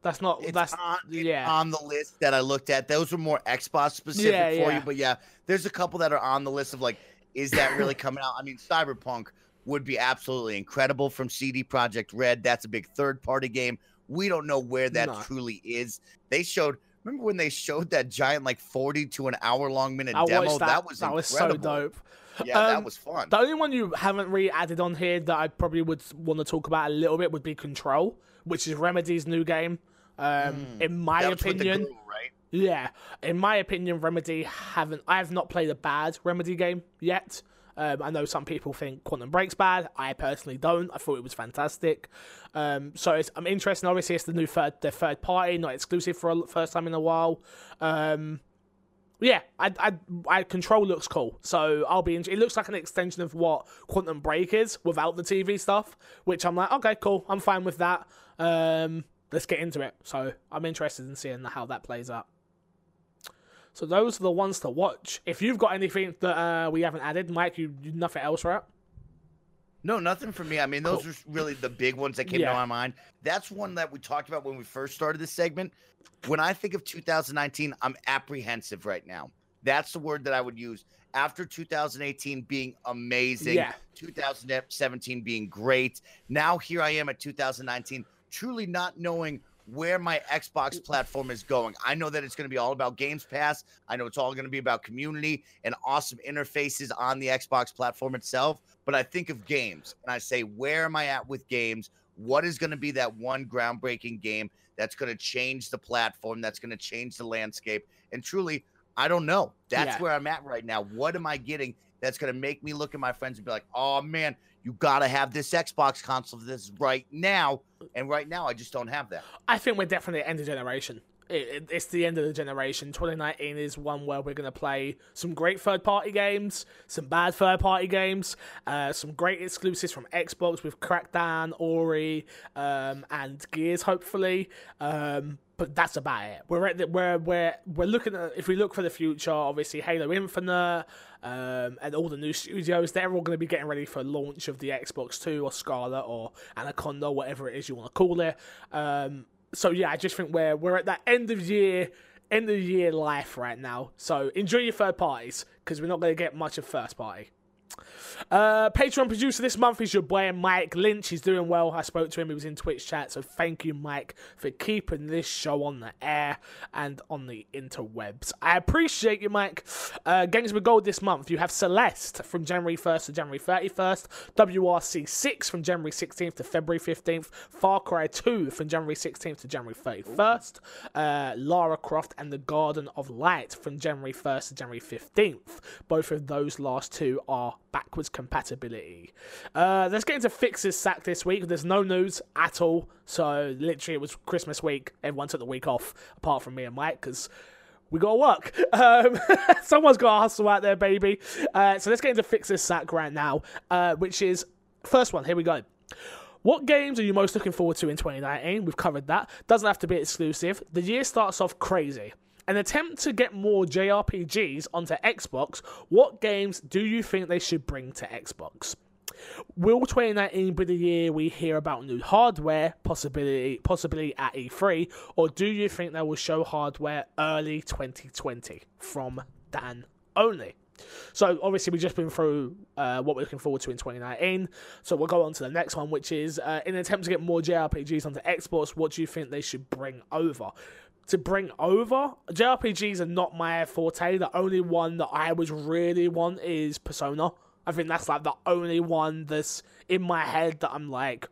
That's not. It's that's on, yeah. on the list that I looked at. Those were more Xbox specific Yeah, for yeah. you, but yeah, there's a couple that are on the list of like, is that really <coughs> coming out? I mean, Cyberpunk would be absolutely incredible from CD Projekt Red. That's a big third party game. We don't know where that No. truly is. They showed. Remember when they showed that giant like 40 to an hour long minute I demo? that. That was that was so dope. Yeah, that Um, was fun. The only one you haven't really added on here that I probably would want to talk about a little bit would be Control, which is Remedy's new game. Um, in my That was with the opinion, girl, right? Yeah, in my opinion, Remedy haven't. I have not played a bad Remedy game yet. Um, I know some people think Quantum Break's bad. I personally don't. I thought it was fantastic. Um, so it's, I'm interested. Obviously, it's the new third, the third party, not exclusive for a first time in a while. Um, yeah, I, I, I control looks cool. So I'll be. It looks like an extension of what Quantum Break is without the TV stuff, which I'm like, okay, cool. I'm fine with that. Um, let's get into it. So I'm interested in seeing how that plays out. So those are the ones to watch. If you've got anything that uh, we haven't added, Mike, you, you nothing else, right? No, nothing for me. I mean, those Cool. are really the big ones that came Yeah. to my mind. That's one that we talked about when we first started this segment. When I think of 2019, I'm apprehensive right now. That's the word that I would use. After 2018 being amazing, Yeah. 2017 being great. Now here I am at 2019, truly not knowing where my Xbox platform is going. I know that it's going to be all about Games Pass. I know it's all going to be about community and awesome interfaces on the Xbox platform itself. But I think of games and I say, where am I at with games? What is going to be that one groundbreaking game that's going to change the platform, that's going to change the landscape? And truly, I don't know. That's Yeah. where I'm at right now. What am I getting that's going to make me look at my friends and be like, oh man, you got to have this Xbox console for this right now. And right now, I just don't have that. I think we're definitely end of generation. It, it, it's the end of the generation. 2019 is one where we're going to play some great third party games, some bad third party games, uh, some great exclusives from Xbox with Crackdown, Ori, um, and Gears, hopefully. Um, but that's about it. We're at the, we're we're we're looking at if we look for the future, obviously Halo Infinite, um, and all the new studios, they're all going to be getting ready for launch of the Xbox Two or Scarlett or Anaconda, whatever it is you want to call it. Um, so yeah, I just think we're we're at that end of year end of year life right now. So enjoy your third parties because we're not going to get much of first party. Uh, Patreon producer this month is your boy Mike Lynch. He's doing well. I spoke to him. He was in Twitch chat. So thank you, Mike, for keeping this show on the air and on the interwebs. I appreciate you, Mike. Uh, Games with Gold this month. You have Celeste from January 1st to January 31st. WRC 6 from January 16th to February 15th. Far Cry 2 from January 16th to January 31st. Uh, Lara Croft and the Guardian of Light from January 1st to January 15th. Both of those last two are backwards compatibility. Uh, let's get into fixes sack this week. There's no news at all. So literally, it was Christmas week. Everyone took the week off, apart from me and Mike, because we gotta work. <laughs> Um, <laughs> someone's gotta hustle out there, baby. Uh, so let's get into fixes sack right now, uh, which is first one. Here we go. What games are you most looking forward to in 2019? We've covered that. Doesn't have to be exclusive. The year starts off crazy. An attempt to get more JRPGs onto Xbox, what games do you think they should bring to Xbox? Will 2019 be the year we hear about new hardware, possibly possibly at E3, or do you think they will show hardware early 2020 from Dan only? So obviously we've just been through uh, what we're looking forward to in 2019. So we'll go on to the next one, which is uh, in an attempt to get more JRPGs onto Xbox, what do you think they should bring over? To bring over JRPGs are not my forte. The only one that I would really want is Persona. I think that's like the only one that's in my head that I'm like,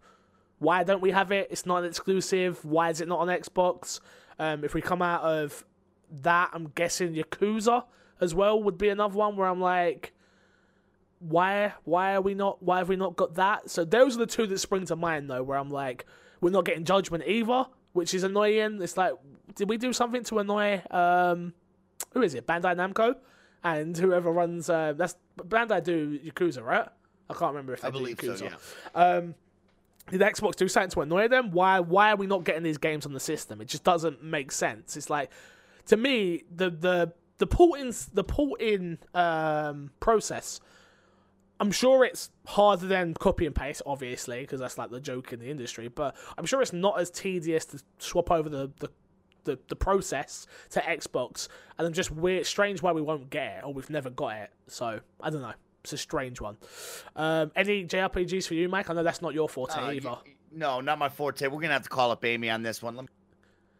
why don't we have it? It's not an exclusive. Why is it not on Xbox? Um, if we come out of that, I'm guessing Yakuza as well would be another one where I'm like, why why are we not why have we not got that? So those are the two that spring to mind though, where I'm like, we're not getting Judgment either, which is annoying. It's like, did we do something to annoy um who is it? Bandai Namco? And whoever runs uh that's Bandai do Yakuza, right? I can't remember if they I do believe Yakuza. so. Yeah. Um, did Xbox do something to annoy them? Why why are we not getting these games on the system? It just doesn't make sense. It's like to me the the the porting the porting um, process. I'm sure it's harder than copy and paste, obviously, because that's like the joke in the industry. But I'm sure it's not as tedious to swap over the, the the, the process to Xbox, and I'm just weird, strange why we won't get it or we've never got it. So I don't know. It's a strange one. Um, any JRPGs for you, Mike? I know that's not your forte Uh, either. y- no, not my forte. We're gonna have to call up Amy on this one. Let me...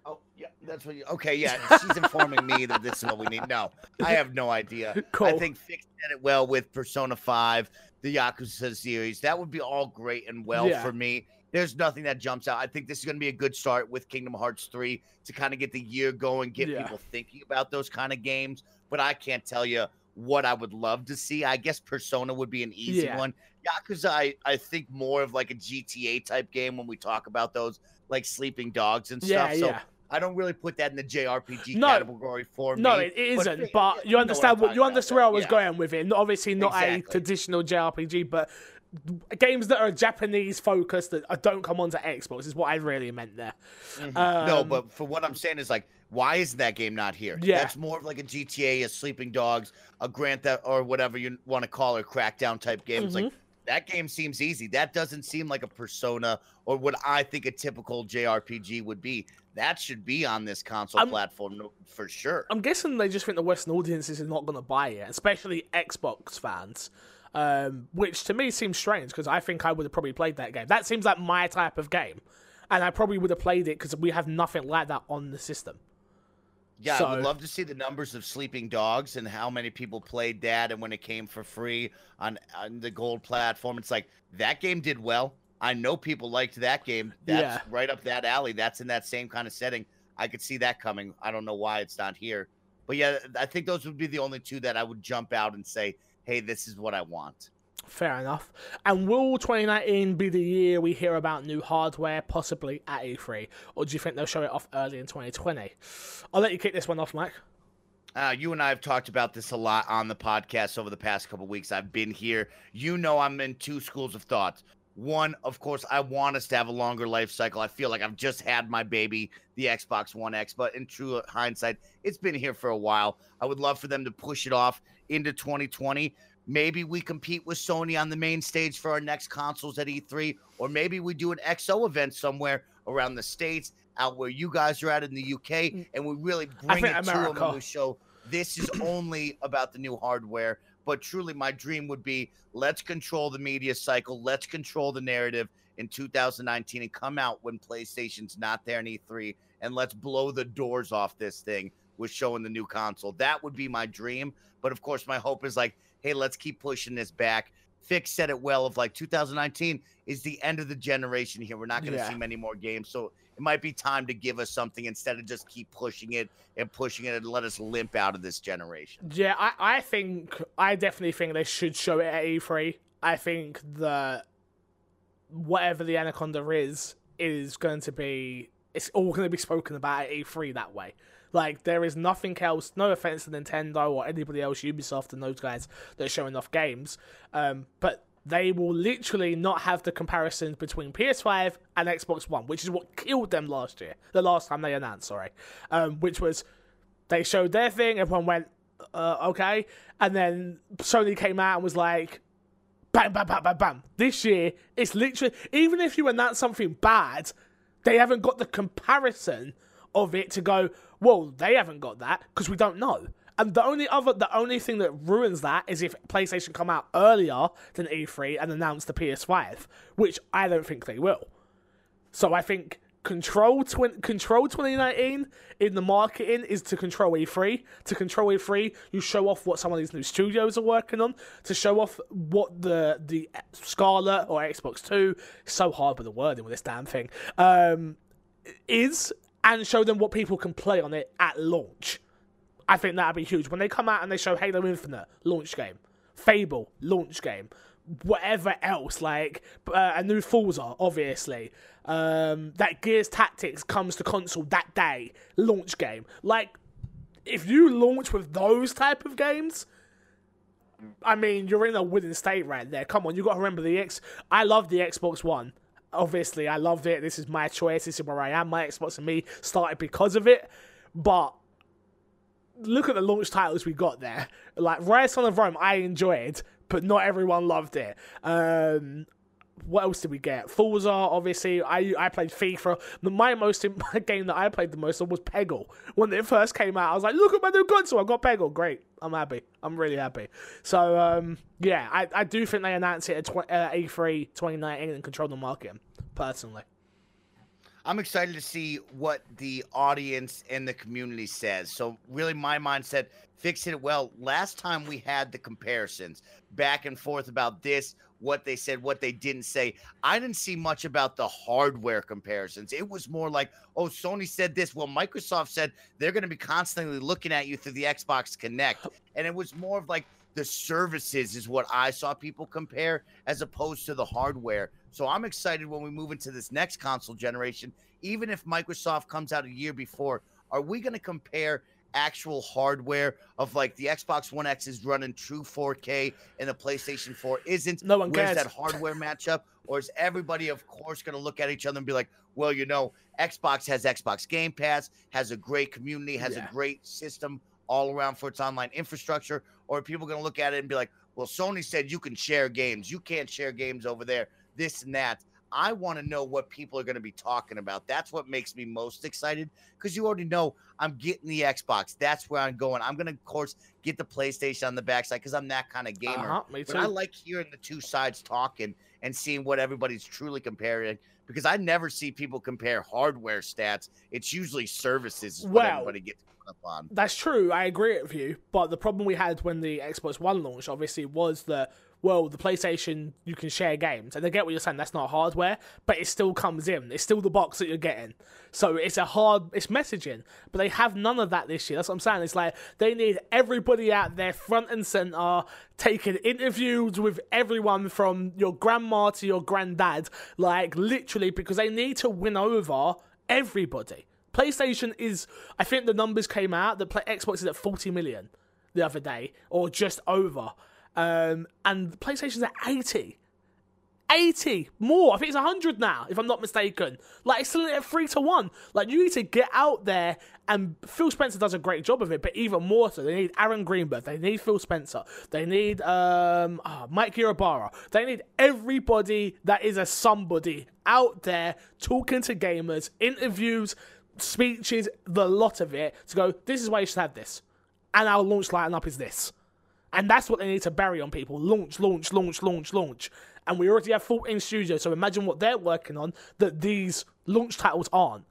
Oh, yeah, that's what. You... Okay, yeah, she's informing me that this is what we need. No, I have no idea. I think Fix did it well with Persona Five, the Yakuza series. That would be all great and well Yeah. for me. There's nothing that jumps out. I think this is going to be a good start with Kingdom Hearts 3 to kind of get the year going, get Yeah. people thinking about those kind of games. But I can't tell you what I would love to see. I guess Persona would be an easy Yeah. one. Yakuza, I, I think more of like a GTA type game when we talk about those like sleeping dogs and yeah, stuff. So yeah. I don't really put that in the JRPG No. category for No, me. it it but isn't. But, yeah, you what understand what you understand where I was yeah. going with it. Obviously, not a traditional JRPG, but games that are Japanese focused that don't come onto Xbox is what I really meant there. no, Um, but for what I'm saying is like, why isn't that game not here? Yeah. That's more of like a GTA, a Sleeping Dogs, a Grand Theft, or whatever you want to call it, Crackdown type game. It's like Mm-hmm. That game seems easy. That doesn't seem like a Persona or what I think a typical JRPG would be. That should be on this console I'm- platform for sure. I'm guessing they just think the Western audiences are not going to buy it, especially Xbox fans. Um, which to me seems strange because I think I would have probably played that game. That seems like my type of game, and I probably would have played it because we have nothing like that on the system. Yeah, I would love to see the numbers of Sleeping Dogs and how many people played that and when it came for free on, on the gold platform. It's like that game did well. I know people liked that game. That's Yeah. right up that alley. That's in that same kind of setting. I could see that coming. I don't know why it's not here. But yeah, I think those would be the only two that I would jump out and say, hey, this is what I want. Fair enough. And will 2019 be the year we hear about new hardware, possibly at E3? Or do you think they'll show it off early in 2020? I'll let you kick this one off, Mike. Uh, you and I have talked about this a lot on the podcast over the past couple weeks. I've been here. You know, I'm in two schools of thought. One, of course, I want us to have a longer life cycle. I feel like I've just had my baby, the Xbox One X, but in true hindsight, it's been here for a while. I would love for them to push it off into 2020. Maybe we compete with Sony on the main stage for our next consoles at E3, or maybe we do an XO event somewhere around the States, out where you guys are at in the UK, and we really bring it to them America. and we show this is <clears throat> only about the new hardware. but truly, my dream would be let's control the media cycle, let's control the narrative in 2019 and come out when PlayStation's not there in E3, and let's blow the doors off this thing with showing the new console. That would be my dream. But of course, my hope is like, hey, let's keep pushing this back. Fix said it well of like 2019 is the end of the generation here. We're not going to Yeah. see many more games. So it might be time to give us something instead of just keep pushing it and pushing it and let us limp out of this generation. Yeah, I, I think I definitely think they should show it at E3. I think that whatever the Anaconda is is going to be it's all going to be spoken about at E3 that way. Like there is nothing else. No offense to Nintendo or anybody else, Ubisoft and those guys that are showing off games, um, but they will literally not have the comparisons between PS5 and Xbox One, which is what killed them last year. The last time they announced, sorry, um, which was they showed their thing, everyone went, uh, okay. And then Sony came out and was like, bam, bam, bam, bam, bam. This year, it's literally, even if you announce something bad, they haven't got the comparison of it to go, well, they haven't got that because we don't know. And the only other, the only thing that ruins that is if PlayStation come out earlier than E3 and announce the PS5, which I don't think they will. So I think control control 2019 in the marketing is to control E3. To control E3, you show off what some of these new studios are working on. To show off what the the Scarlett or Xbox Two, so hard with the wording with this damn thing, um, is, and show them what people can play on it at launch. I think that'd be huge. When they come out and they show Halo Infinite launch game, Fable launch game, whatever else, like uh, a new Forza, obviously. Um, that Gears Tactics comes to console that day, launch game. Like, if you launch with those type of games, I mean, you're in a winning state right there. Come on, you got to remember the X. I love the Xbox One. Obviously, I loved it. This is my choice. This is where I am. My Xbox and me started because of it. But look at the launch titles we got there. Like Rise of Rome, I enjoyed, but not everyone loved it. Um, what else did we get? Forza, obviously. I I played FIFA. My most <laughs> game that I played the most was Peggle. When it first came out, I was like, "Look at my new console! I got Peggle. Great. I'm happy. I'm really happy." So um, yeah, I, I do think they announced it at tw- uh, A3 2019 and control the market. Personally, I'm excited to see what the audience and the community says. So, really, my mindset fix it well. Last time we had the comparisons back and forth about this, what they said, what they didn't say. I didn't see much about the hardware comparisons. It was more like, oh, Sony said this. Well, Microsoft said they're going to be constantly looking at you through the Xbox Kinect. And it was more of like the services is what I saw people compare as opposed to the hardware. So I'm excited when we move into this next console generation. Even if Microsoft comes out a year before, are we going to compare actual hardware of like the Xbox One X is running true 4K and the PlayStation 4 isn't? No one Where's cares. that hardware matchup? Or is everybody, of course, going to look at each other and be like, well, you know, Xbox has Xbox Game Pass, has a great community, has Yeah. a great system all around for its online infrastructure? Or are people going to look at it and be like, well, Sony said you can share games. You can't share games over there, this and that. I want to know what people are going to be talking about. That's what makes me most excited because you already know I'm getting the Xbox. That's where I'm going. I'm going to, of course, get the PlayStation on the backside because I'm that kind of gamer. Uh-huh, But I like hearing the two sides talking and seeing what everybody's truly comparing because I never see people compare hardware stats. It's usually services is what Well, everybody gets hung up. That's true. I agree with you. But the problem we had when the Xbox One launched, obviously, was that well, the PlayStation you can share games, and I get what you're saying. That's not hardware, but it still comes in. It's still the box that you're getting. So it's a hard, it's messaging. But they have none of that this year. That's what I'm saying. It's like they need everybody out there front and center, taking interviews with everyone from your grandma to your granddad, like literally, because they need to win over everybody. PlayStation is, I think the numbers came out that play, Xbox is at 40 million the other day, or just over. Um, and PlayStation's at 80. 80 more. I think it's 100 now, if I'm not mistaken. Like, it's still at 3 to 1. Like, you need to get out there, and Phil Spencer does a great job of it, but even more so, they need Aaron Greenberg, they need Phil Spencer, they need um, ah, Mike Ybarra, they need everybody that is a somebody out there talking to gamers, interviews, speeches, the lot of it, to go, this is why you should have this. And our launch lineup is this And that's what they need to bury on people. Launch, launch, launch, launch, launch. And we already have 14 studios, so imagine what they're working on that these launch titles aren't.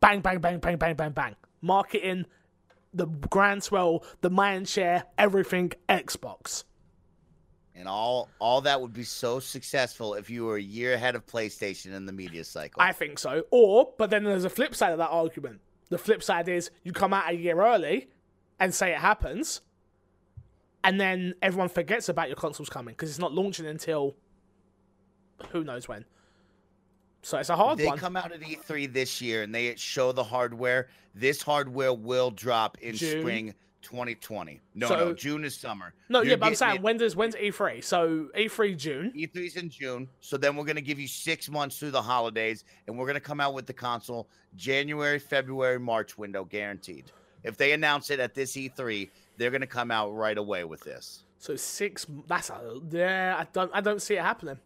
Bang, bang, bang, bang, bang, bang, bang. Marketing, the grand swell, the mind share, everything Xbox. And all all that would be so successful if you were a year ahead of PlayStation in the media cycle. I think so. Or, but then there's a flip side of that argument. The flip side is you come out a year early and say it happens, and then everyone forgets about your consoles coming because it's not launching until who knows when. So it's a hard they one. come out at E3 this year and they show the hardware. This hardware will drop in June. spring 2020. No, So- no, June is summer. no, You're yeah, but I'm saying it- when does when's E3? So E3 June. E3's in June, so then we're gonna give you six months through the holidays, and we're gonna come out with the console January, February, March window, guaranteed. If they announce it at this E3, they're gonna come out right away with this. So six. That's a yeah. I don't. I don't see it happening.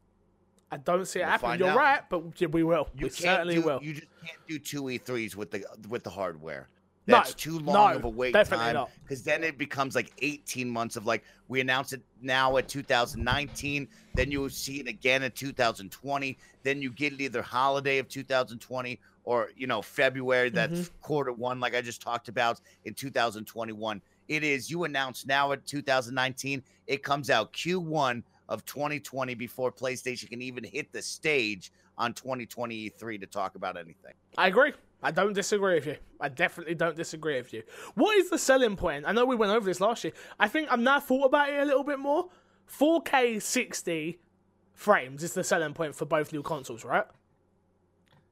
I don't see it We'll happening. You're out. right, but we will. You we certainly do, will. You just can't do two E3s with the with the hardware. No, That's too long no, of a wait time because then it becomes like 18 months of like we announce it now at 2019, then you will see it again in 2020, then you get it either holiday of 2020 or you know February that's Mm-hmm. quarter one like I just talked about in 2021. It is you announce now at 2019, it comes out Q1 of 2020 before PlayStation can even hit the stage on 2023 to talk about anything. I agree. I don't disagree with you. I definitely don't disagree with you. What is the selling point? I know we went over this last year. I think I've now thought about it a little bit more. 4K 60 frames is the selling point for both new consoles, right?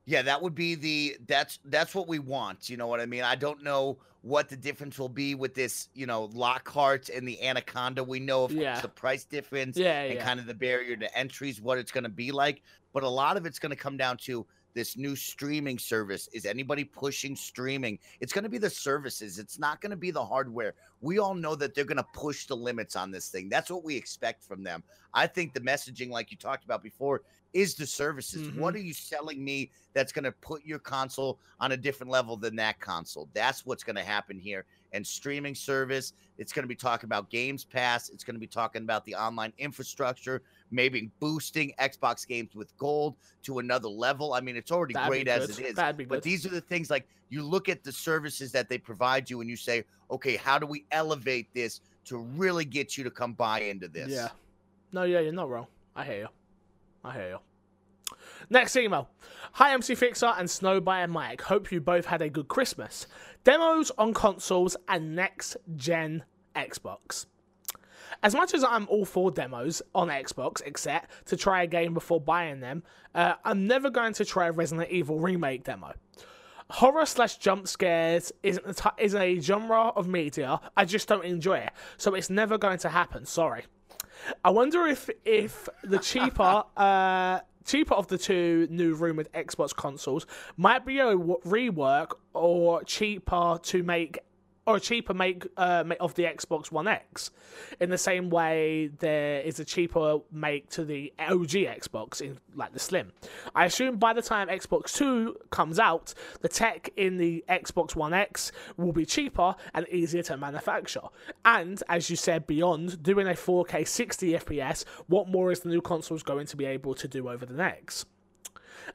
Yeah, that would be the that's that's what we want. You know what I mean? I don't know what the difference will be with this, you know, Lockhart and the Anaconda. We know of course, the price difference Yeah, and yeah. kind of the barrier to entries, what it's going to be like. But a lot of it's going to come down to this new streaming service. Is anybody pushing streaming? It's going to be the services. It's not going to be the hardware. We all know that they're going to push the limits on this thing. That's what we expect from them. I think the messaging, like you talked about before, is the services. Mm-hmm. What are you selling me that's going to put your console on a different level than that console? That's what's going to happen here. And streaming service, it's going to be talking about Games Pass. It's going to be talking about the online infrastructure, maybe boosting Xbox games with gold to another level. I mean, it's already That'd great as it is. But good. these are the things like you look at the services that they provide you and you say, okay, how do we elevate this to really get you to come buy into this? Yeah. No, yeah, you're not wrong. I hear you. I hear you. Next email. Hi, MC Fixer and Snowbike Mike. Hope you both had a good Christmas. Demos on consoles and next gen Xbox. As much as I'm all for demos on Xbox, except to try a game before buying them, uh, I'm never going to try a Resident Evil remake demo. Horror slash jump scares isn't the t- isn't a genre of media I just don't enjoy it, so it's never going to happen. Sorry. I wonder if if the cheaper <laughs> uh cheaper of the two new rumored Xbox consoles might be a rework or cheaper to make or a cheaper make uh, of the Xbox One X in the same way there is a cheaper make to the OG Xbox in like the Slim. I assume by the time Xbox 2 comes out, the tech in the Xbox One X will be cheaper and easier to manufacture. And as you said, beyond doing a 4K 60 FPS, what more is the new consoles going to be able to do over the next?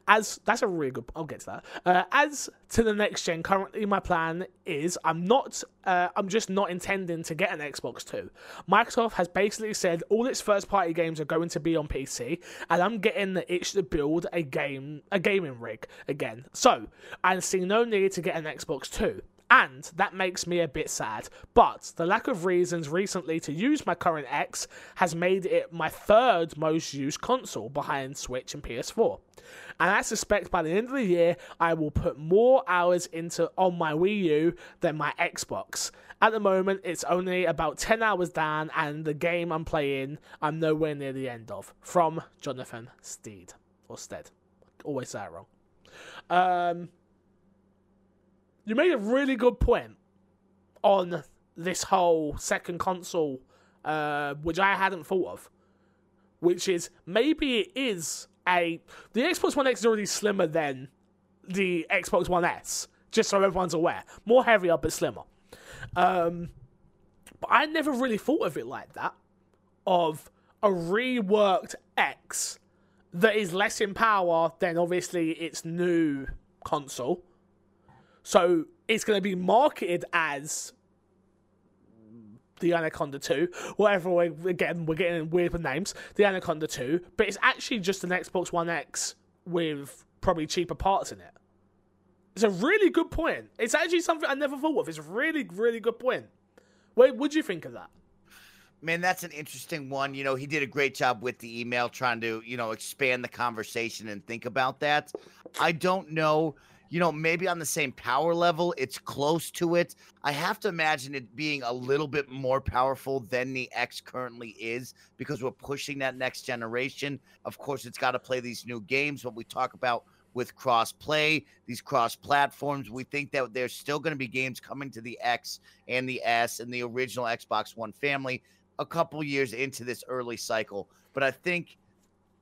As that's a really good. I'll get to that. Uh, as to the next gen, currently my plan is I'm not. Uh, I'm just not intending to get an Xbox Two. Microsoft has basically said all its first party games are going to be on PC, and I'm getting the itch to build a game, a gaming rig again. So I see no need to get an Xbox Two. And that makes me a bit sad. But the lack of reasons recently to use my current X has made it my third most used console behind Switch and PS4. And I suspect by the end of the year, I will put more hours into on my Wii U than my Xbox. At the moment, it's only about 10 hours down, and the game I'm playing, I'm nowhere near the end of. From Jonathan Steed. Or Stead. Always say it wrong. Um, you made a really good point on this whole second console, uh, which I hadn't thought of. Which is maybe it is a the Xbox One X is already slimmer than the Xbox One S, just so everyone's aware. More heavier but slimmer. Um, But I never really thought of it like that. Of a reworked X that is less in power than obviously its new console. So it's going to be marketed as the Anaconda 2, whatever we're getting, we're getting weird with names, the Anaconda 2, but it's actually just an Xbox One X with probably cheaper parts in it. It's a really good point. It's actually something I never thought of. It's a really, really good point. What would you think of that? Man, that's an interesting one. You know, he did a great job with the email trying to, you know, expand the conversation and think about that. I don't know you know, maybe on the same power level, it's close to it. I have to imagine it being a little bit more powerful than the X currently is because we're pushing that next generation. Of course, it's got to play these new games, what we talk about with cross play, these cross platforms. We think that there's still going to be games coming to the X and the S and the original Xbox One family a couple years into this early cycle. But I think,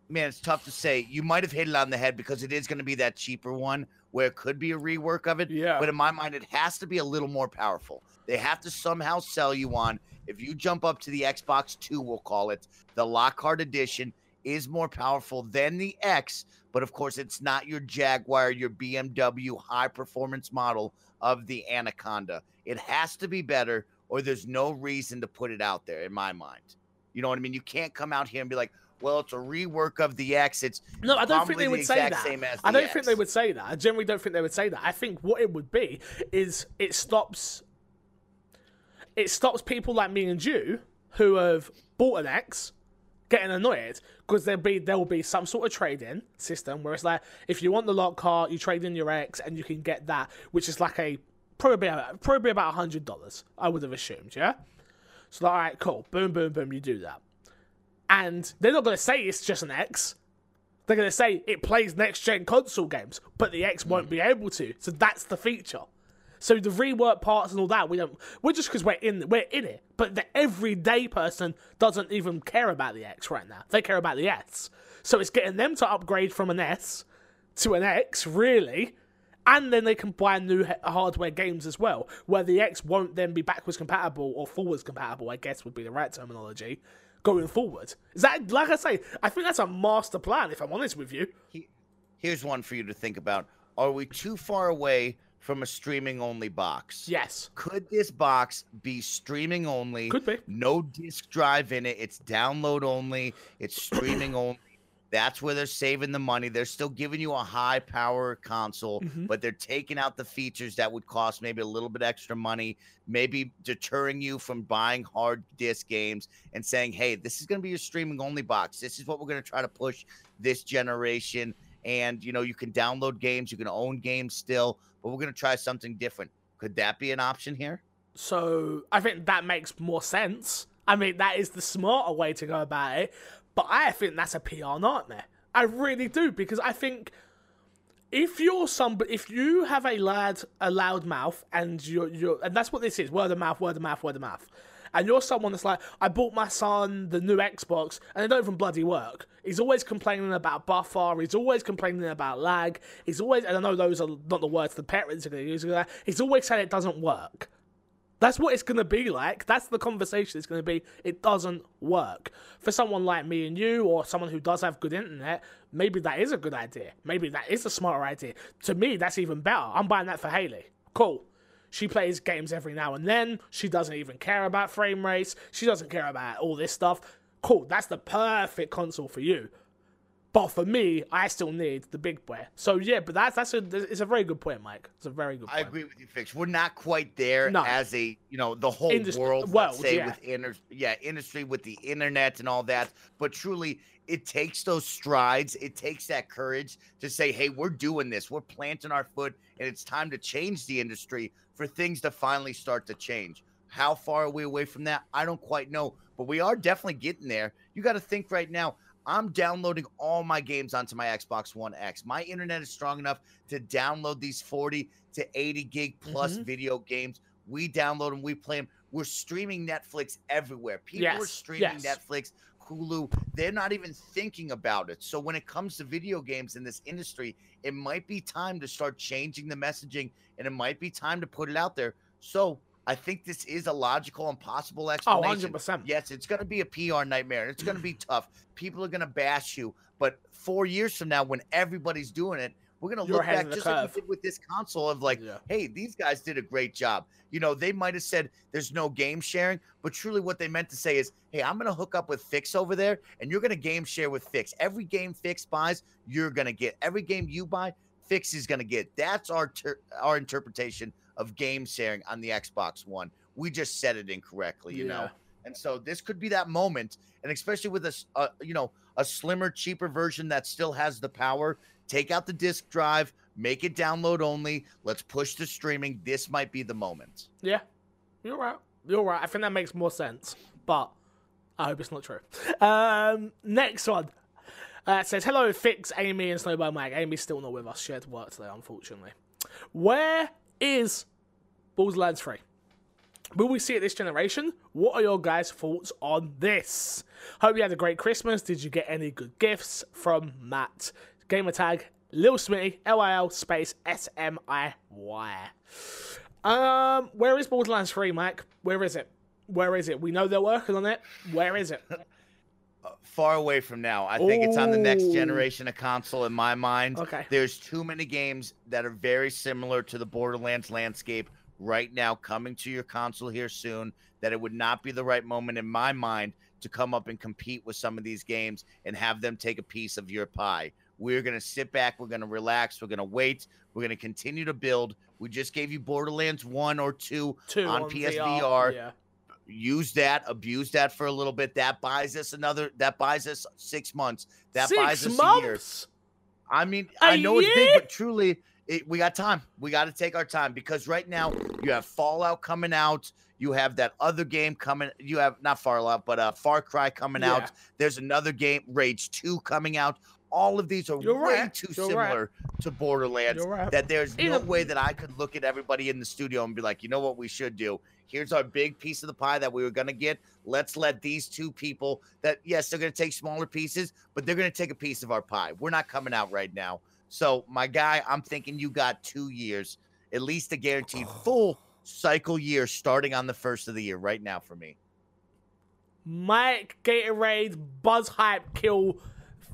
man, it's tough to say. You might have hit it on the head because it is going to be that cheaper one where it could be a rework of it. Yeah. But in my mind, it has to be a little more powerful. They have to somehow sell you on. If you jump up to the Xbox Two, we'll call it the Lockhart Edition is more powerful than the X, but of course, it's not your Jaguar, your BMW high performance model of the Anaconda. It has to be better, or there's no reason to put it out there, in my mind. You know what I mean? You can't come out here and be like, well, it's a rework of the X. It's no, I don't think they the would say that. I don't X. think they would say that. I generally don't think they would say that. I think what it would be is it stops. It stops people like me and you who have bought an X getting annoyed because there'll be there will be some sort of trade-in system where it's like if you want the Lockhart, you trade in your X and you can get that, which is like a probably about, probably about hundred dollars. I would have assumed, yeah. So like, all right, cool, boom, boom, boom, you do that and they're not going to say it's just an X. They're going to say it plays next gen console games, but the X won't be able to. So that's the feature. So the rework parts and all that, we don't. We're just because we're in we're in it. But the everyday person doesn't even care about the X right now. They care about the S. So it's getting them to upgrade from an S to an X, really, and then they can buy new hardware games as well, where the X won't then be backwards compatible or forwards compatible. I guess would be the right terminology going forward. Is that like I say? I think that's a master plan. If I'm honest with you. Here's one for you to think about: Are we too far away from a streaming only box? Yes. Could this box be streaming only? Could be. No disk drive in it. It's download only. It's streaming only. That's where they're saving the money. They're still giving you a high power console, mm-hmm. but they're taking out the features that would cost maybe a little bit extra money, maybe deterring you from buying hard disk games and saying, hey, this is going to be your streaming only box. This is what we're going to try to push this generation. And, you know, you can download games, you can own games still, but we're going to try something different. Could that be an option here? So I think that makes more sense. I mean, that is the smarter way to go about it. But I think that's a PR nightmare. I really do because I think if you're somebody, if you have a lad, a loud mouth, and you're, you're, and that's what this is, word of mouth, word of mouth, word of mouth, and you're someone that's like, I bought my son the new Xbox, and it don't even bloody work. He's always complaining about buffer. He's always complaining about lag. He's always, and I know those are not the words the parents are going to use. He's always saying it doesn't work. That's what it's going to be like. That's the conversation it's going to be. It doesn't work. For someone like me and you, or someone who does have good internet, maybe that is a good idea. Maybe that is a smarter idea. To me, that's even better. I'm buying that for Haley. Cool. She plays games every now and then. She doesn't even care about frame rates. She doesn't care about all this stuff. Cool. That's the perfect console for you. But for me, I still need the big boy. So yeah, but that's that's a it's a very good point, Mike. It's a very good. point. I agree with you, Fix. We're not quite there no. as a you know the whole Industry, world, world say yeah. with inter, yeah industry with the internet and all that. But truly, it takes those strides. It takes that courage to say, hey, we're doing this. We're planting our foot, and it's time to change the industry for things to finally start to change. How far are we away from that? I don't quite know, but we are definitely getting there. You got to think right now. I'm downloading all my games onto my Xbox One X. My internet is strong enough to download these 40 to 80 gig plus mm-hmm. video games. We download them, we play them. We're streaming Netflix everywhere. People yes. are streaming yes. Netflix, Hulu. They're not even thinking about it. So when it comes to video games in this industry, it might be time to start changing the messaging and it might be time to put it out there. So I think this is a logical and possible Oh, explanation. 100%. Yes, it's going to be a PR nightmare. It's going to be <sighs> tough. People are going to bash you. But four years from now, when everybody's doing it, we're going to look back just like we did with this console of like, Yeah. hey, these guys did a great job. You know, they might have said there's no game sharing, but truly what they meant to say is, hey, I'm going to hook up with Fix over there and you're going to game share with Fix. Every game Fix buys, you're going to get. Every game you buy, Fix is going to get. That's our ter- our interpretation of game sharing on the Xbox One. We just said it incorrectly, you know. And so this could be that moment, and especially with a, a, you know a slimmer, cheaper version that still has the power. Take out the disk drive, make it download only. Let's push the streaming. This might be the moment. Yeah, you're right. You're right. I think that makes more sense, but I hope it's not true. Um, next one uh, says, "Hello, Fix, Amy, and Snowbike Mike. Amy's still not with us. She had work today, unfortunately. Where is Borderlands 3? Will we see it this generation? What are your guys' thoughts on this? Hope you had a great Christmas. Did you get any good gifts from Matt? Gamer tag Lil Smitty, L I L space S M I Y. Um, where is Borderlands 3, Mike? Where is it? Where is it? We know they're working on it. Where is it? <laughs> Far away from now. I think it's on the next generation of console in my mind. Okay. There's too many games that are very similar to the Borderlands landscape right now coming to your console here soon that it would not be the right moment in my mind to come up and compete with some of these games and have them take a piece of your pie. We're going to sit back, we're going to relax, we're going to wait, we're going to continue to build. We just gave you Borderlands 1 or 2 Two on on PSVR. Yeah. Use that, abuse that for a little bit. That buys us another. That buys us six months. That buys Six us a year. months. I mean, A I know it's big, but truly, it, we got time. We got to take our time because right now you have Fallout coming out. You have that other game coming. You have not Fallout, but uh, Far Cry coming Yeah. out. There's another game, Rage Two, coming out. All of these are You're way right. too You're right. similar to Borderlands right. that there's no way that I could look at everybody in the studio and be like, you know what we should do? Here's our big piece of the pie that we were gonna get. Let's let these two people that yes, they're gonna take smaller pieces, but they're gonna take a piece of our pie. We're not coming out right now. So my guy, I'm thinking you got two years, at least a guaranteed <sighs> full cycle year starting on the first of the year right now for me. Mike Gatorade Buzz Hype Kill.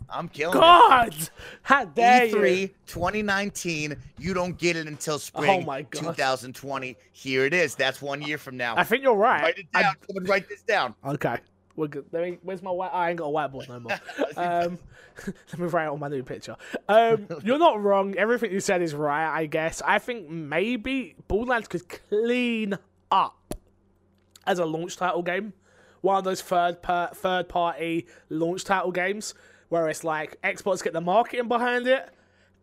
I'm killing it. God, how dare E3 you? 2019, you don't get it until spring Oh my gosh. 2020. Here it is. That's one year from now. I think you're right. Write it down. I-. Someone write this down. okay, we're good. Let me, where's my white? I ain't got a whiteboard no more. <laughs> Um, <laughs> let me write it on my new picture. Um, you're not wrong. Everything you said is right. I guess. I think maybe Borderlands could clean up as a launch title game. One of those third per, third party launch title games where it's like Xbox get the marketing behind it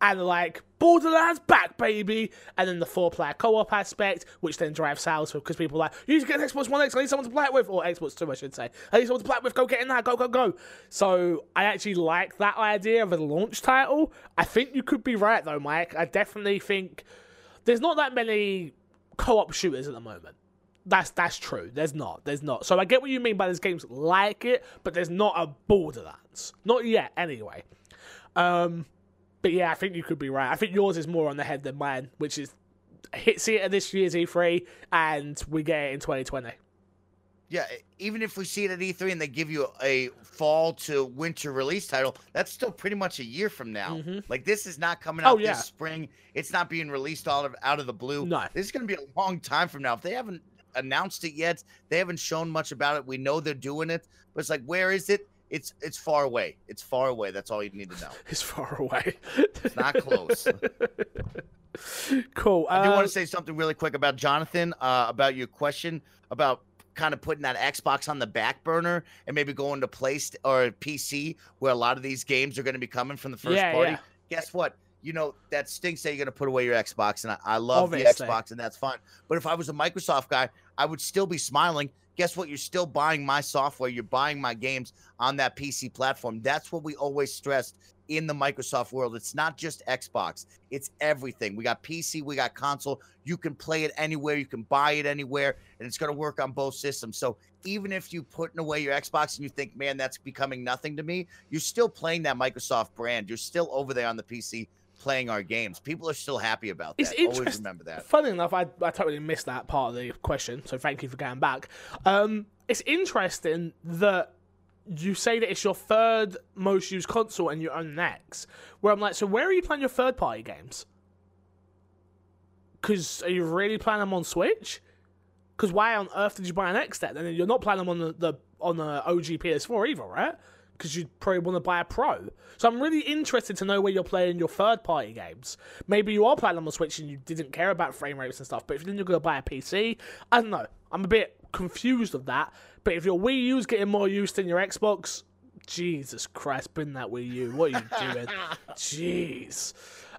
and like Borderlands back, baby, and then the four-player co-op aspect, which then drives sales because people are like, you need to get an Xbox One X, I need someone to play it with, or Xbox Two, I should say. I need someone to play it with. Go get in there, go go go. So I actually like that idea of a launch title. I think you could be right though, Mike. I definitely think there's not that many co-op shooters at the moment. That's that's true. There's not. There's not. So I get what you mean by there's games like it, but there's not a Borderlands. Not yet, anyway. Um, but yeah, I think you could be right. I think yours is more on the head than mine, which is hit see it at this year's E3, and we get it in 2020. Yeah, even if we see it at E3 and they give you a fall to winter release title, that's still pretty much a year from now. Like this is not coming Oh, out yeah. this spring. It's not being released all of, out of the blue. No. This is going to be a long time from now. If they haven't announced it yet, they haven't shown much about it. We know they're doing it, but it's like, where is it? It's it's far away. It's far away. That's all you need to know. <laughs> It's far away. It's not close. <laughs> cool. I do Uh, want to say something really quick about Jonathan, uh, about your question about kind of putting that Xbox on the back burner and maybe going to place or PC where a lot of these games are going to be coming from the first Yeah, party. yeah. Guess what? You know, that stinks that you're going to put away your Xbox, and I, I love Obviously. the Xbox, and that's fine. But if I was a Microsoft guy, I would still be smiling. Guess what? You're still buying my software. You're buying my games on that PC platform. That's what we always stressed in the Microsoft world. It's not just Xbox, it's everything. We got PC, we got console. You can play it anywhere, you can buy it anywhere, and it's going to work on both systems. So even if you putting away your Xbox and you think, man, that's becoming nothing to me, you're still playing that Microsoft brand. You're still over there on the PC playing our games. People are still happy about that. It's Always remember that. Funny enough, I, I totally missed that part of the question, so thank you for getting back. Um, it's interesting that you say that it's your third most used console and you own an X. Where I'm like, so where are you playing your third party games? Because are you really playing them on Switch? Because why on earth did you buy an X then? And you're not playing them on the, the on the OG PS4 either, right? Because you probably want to buy a Pro. So I'm really interested to know where you're playing your third party games. Maybe you are playing on Switch and you didn't care about frame rates and stuff. But if then you're going to buy a PC, I don't know. I'm a bit confused of that. But if your Wii U's getting more use than your Xbox, Jesus Christ, bin that Wii U. What are you doing? <laughs> Jeez.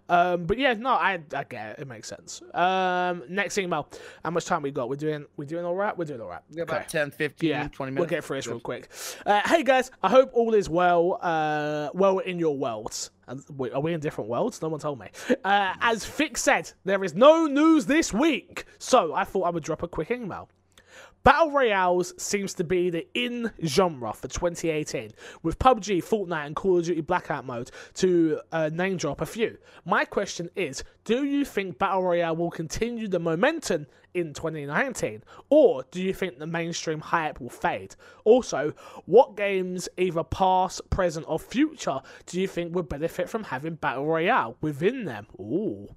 Um, but yeah, no, I, I get it. It makes sense. Um, next email. How much time we got? We're doing we're doing all right. We're doing all right. About 10, 15, Yeah, 20 minutes. we'll get through this real quick. Uh, hey guys, I hope all is well. Uh, well in your worlds. Are we in different worlds? No one told me. Uh, as Fix said, there is no news this week, so I thought I would drop a quick email. Battle Royales seems to be the in genre for 2018, with PUBG, Fortnite, and Call of Duty Blackout mode to uh, name drop a few. My question is Do you think Battle Royale will continue the momentum in 2019, or do you think the mainstream hype will fade? Also, what games, either past, present, or future, do you think would benefit from having Battle Royale within them? Ooh.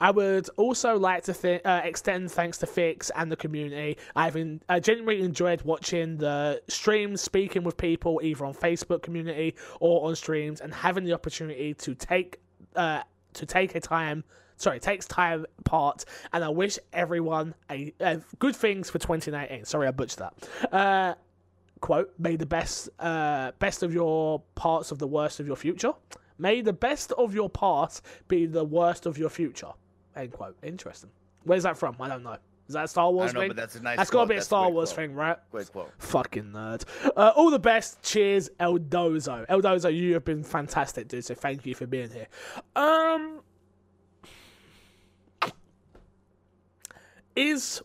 I would also like to th- uh, extend thanks to Fix and the community. I've in- I genuinely enjoyed watching the streams, speaking with people either on Facebook community or on streams, and having the opportunity to take uh, to take a time. Sorry, takes time part, and I wish everyone a, uh, good things for 2019. Sorry, I butchered that. Uh, quote: "May the best, uh, best of your parts of the worst of your future. May the best of your past be the worst of your future." End quote. Interesting. Where's that from? I don't know. Is that a Star Wars know, thing? but that's a nice That's got to be a Star great Wars quote. thing, right? Great quote. Fucking nerd. Uh, all the best. Cheers, Eldozo. Eldozo, you have been fantastic, dude. So thank you for being here. Um, is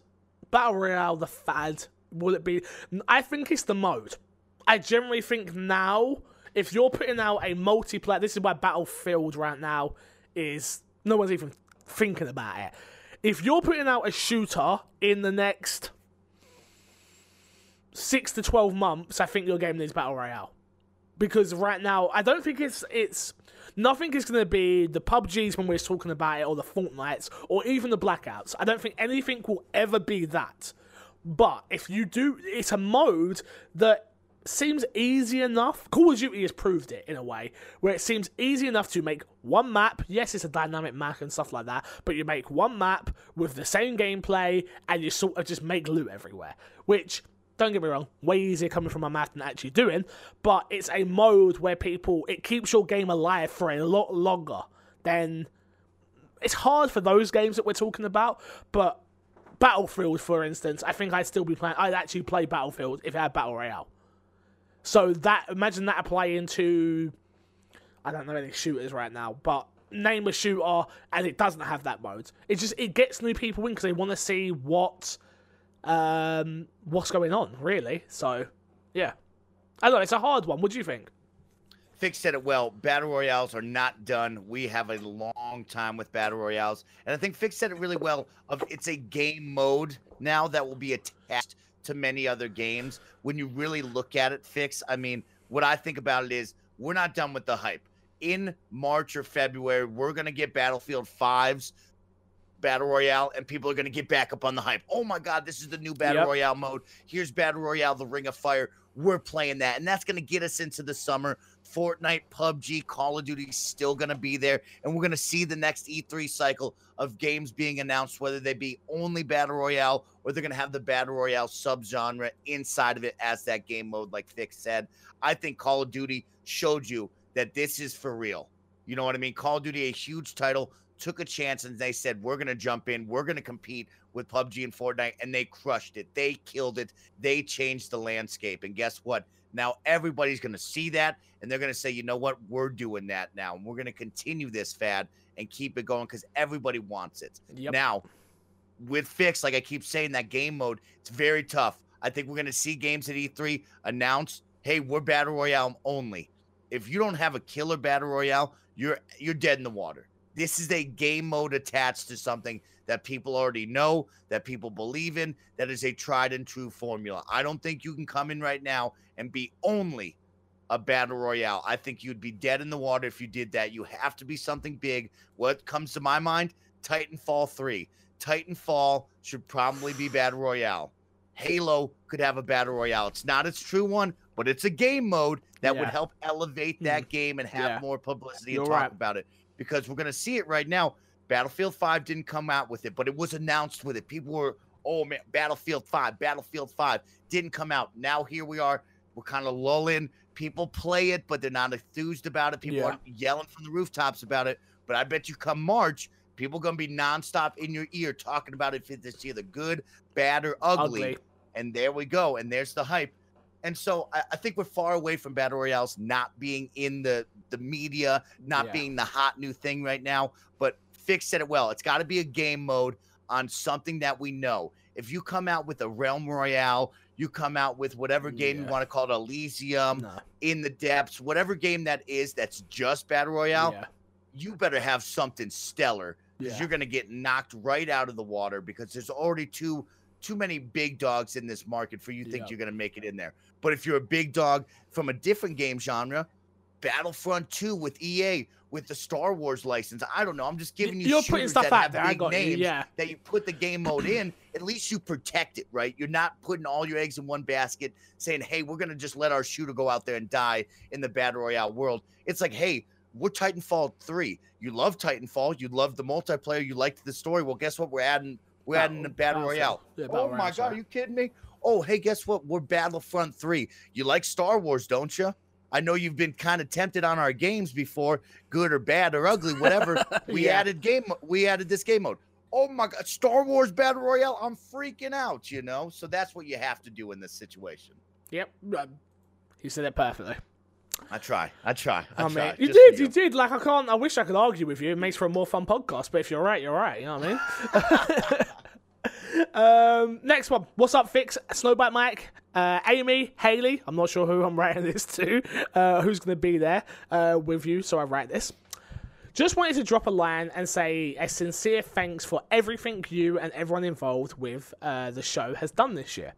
Battle Royale the fad? Will it be? I think it's the mode. I generally think now, if you're putting out a multiplayer, this is why Battlefield right now is no one's even thinking about it. If you're putting out a shooter in the next six to twelve months, I think your game needs battle royale. Because right now, I don't think it's it's nothing is going to be the PUBGs when we're talking about it, or the Fortnites, or even the Blackouts. I don't think anything will ever be that. But if you do, it's a mode that seems easy enough. Call of Duty has proved it in a way where it seems easy enough to make one map. Yes, it's a dynamic map and stuff like that, but you make one map with the same gameplay and you sort of just make loot everywhere. Which, don't get me wrong, way easier coming from a map than actually doing, but it's a mode where people, it keeps your game alive for a lot longer than. It's hard for those games that we're talking about, but Battlefield, for instance, I think I'd still be playing. I'd actually play Battlefield if it had Battle Royale. So that imagine that applying to I don't know any shooters right now, but name a shooter and it doesn't have that mode. It just it gets new people in because they want to see what um what's going on really. So yeah, I don't know. It's a hard one. What do you think? Fix said it well. Battle Royales are not done. We have a long time with Battle Royales. And I think Fix said it really well of it's a game mode now that will be attached to many other games. When you really look at it, Fix, I mean, what I think about it is we're not done with the hype. In March or February, we're gonna get Battlefield 5's Battle Royale, and people are gonna get back up on the hype. Oh my god, this is the new Battle Yep. Royale mode. Here's Battle Royale, the Ring of Fire. We're playing that, and that's gonna get us into the summer. Fortnite, PUBG, Call of Duty still going to be there. And we're going to see the next E3 cycle of games being announced, whether they be only Battle Royale or they're going to have the Battle Royale subgenre inside of it as that game mode, like Fix said. I think Call of Duty showed you that this is for real. You know what I mean? Call of Duty, a huge title, took a chance and they said, we're going to jump in, we're going to compete with PUBG and Fortnite. And they crushed it. They killed it. They changed the landscape. And guess what? Now everybody's going to see that and they're going to say, you know what? We're doing that now. And we're going to continue this fad and keep it going because everybody wants it. Yep. Now, with Fix, like I keep saying, that game mode, it's very tough. I think we're going to see games at E3 announce, hey, we're Battle Royale only. If you don't have a killer Battle Royale, you're you're dead in the water. This is a game mode attached to something that people already know, that people believe in, that is a tried and true formula. I don't think you can come in right now and be only a battle royale. I think you'd be dead in the water if you did that. You have to be something big. What comes to my mind? Titanfall 3. Titanfall should probably be battle royale. Halo could have a battle royale. It's not its true one, but it's a game mode that would help elevate that hmm. game and have Yeah. more publicity You're and talk right. about it because we're going to see it right now. Battlefield 5 didn't come out with it, but it was announced with it. People were, oh man, Battlefield 5, Battlefield 5 didn't come out. Now here we are. We're kind of lulling. People play it, but they're not enthused about it. People Yeah. aren't yelling from the rooftops about it. But I bet you come March, people are going to be nonstop in your ear talking about it if it's either good, bad, or ugly. Ugly. And there we go. And there's the hype. And so I, I think we're far away from battle royales not being in the the media, not Yeah. being the hot new thing right now. But Fix said it well. It's got to be a game mode on something that we know. If you come out with a Realm Royale, you come out with whatever game you want to call it, Elysium, in the depths, whatever game that is, that's just battle royale. yeah. You better have something stellar because Yeah. you're going to get knocked right out of the water because there's already too too many big dogs in this market for you think Yeah. you're going to make it in there. But if you're a big dog from a different game genre, Battlefront 2 with EA with the Star Wars license, I don't know. I'm just giving you You're putting stuff that out there. I big got you. names Yeah. that you put the game mode in, at least you protect it, right? You're not putting all your eggs in one basket saying, hey, we're going to just let our shooter go out there and die in the Battle Royale world. It's like, hey, we're Titanfall 3. You love Titanfall. You love the multiplayer. You liked the story. Well, guess what? We're adding we're adding the Battle Battlefield. Royale. Yeah, oh Battle my Royale, God, sorry. are you kidding me? Oh, hey, guess what? We're Battlefront 3. You like Star Wars, don't you? I know you've been kind of tempted on our games before, good or bad or ugly, whatever. <laughs> we Yeah. added game we added this game mode. Oh my god, Star Wars Battle Royale, I'm freaking out, you know? So that's what you have to do in this situation. Yep. Um, He said it perfectly. I try. I try. I Oh, try. man. You just did, you did. Like I can't. I wish I could argue with you. It makes for a more fun podcast. But if you're right, you're right. You know what I mean? <laughs> um, next one. What's up, Fix? Snowbike Mike, uh, Amy, Haley. I'm not sure who I'm writing <laughs> this to. Uh, who's going to be there uh, with you? So I write this. Just wanted to drop a line and say a sincere thanks for everything you and everyone involved with uh, the show has done this year.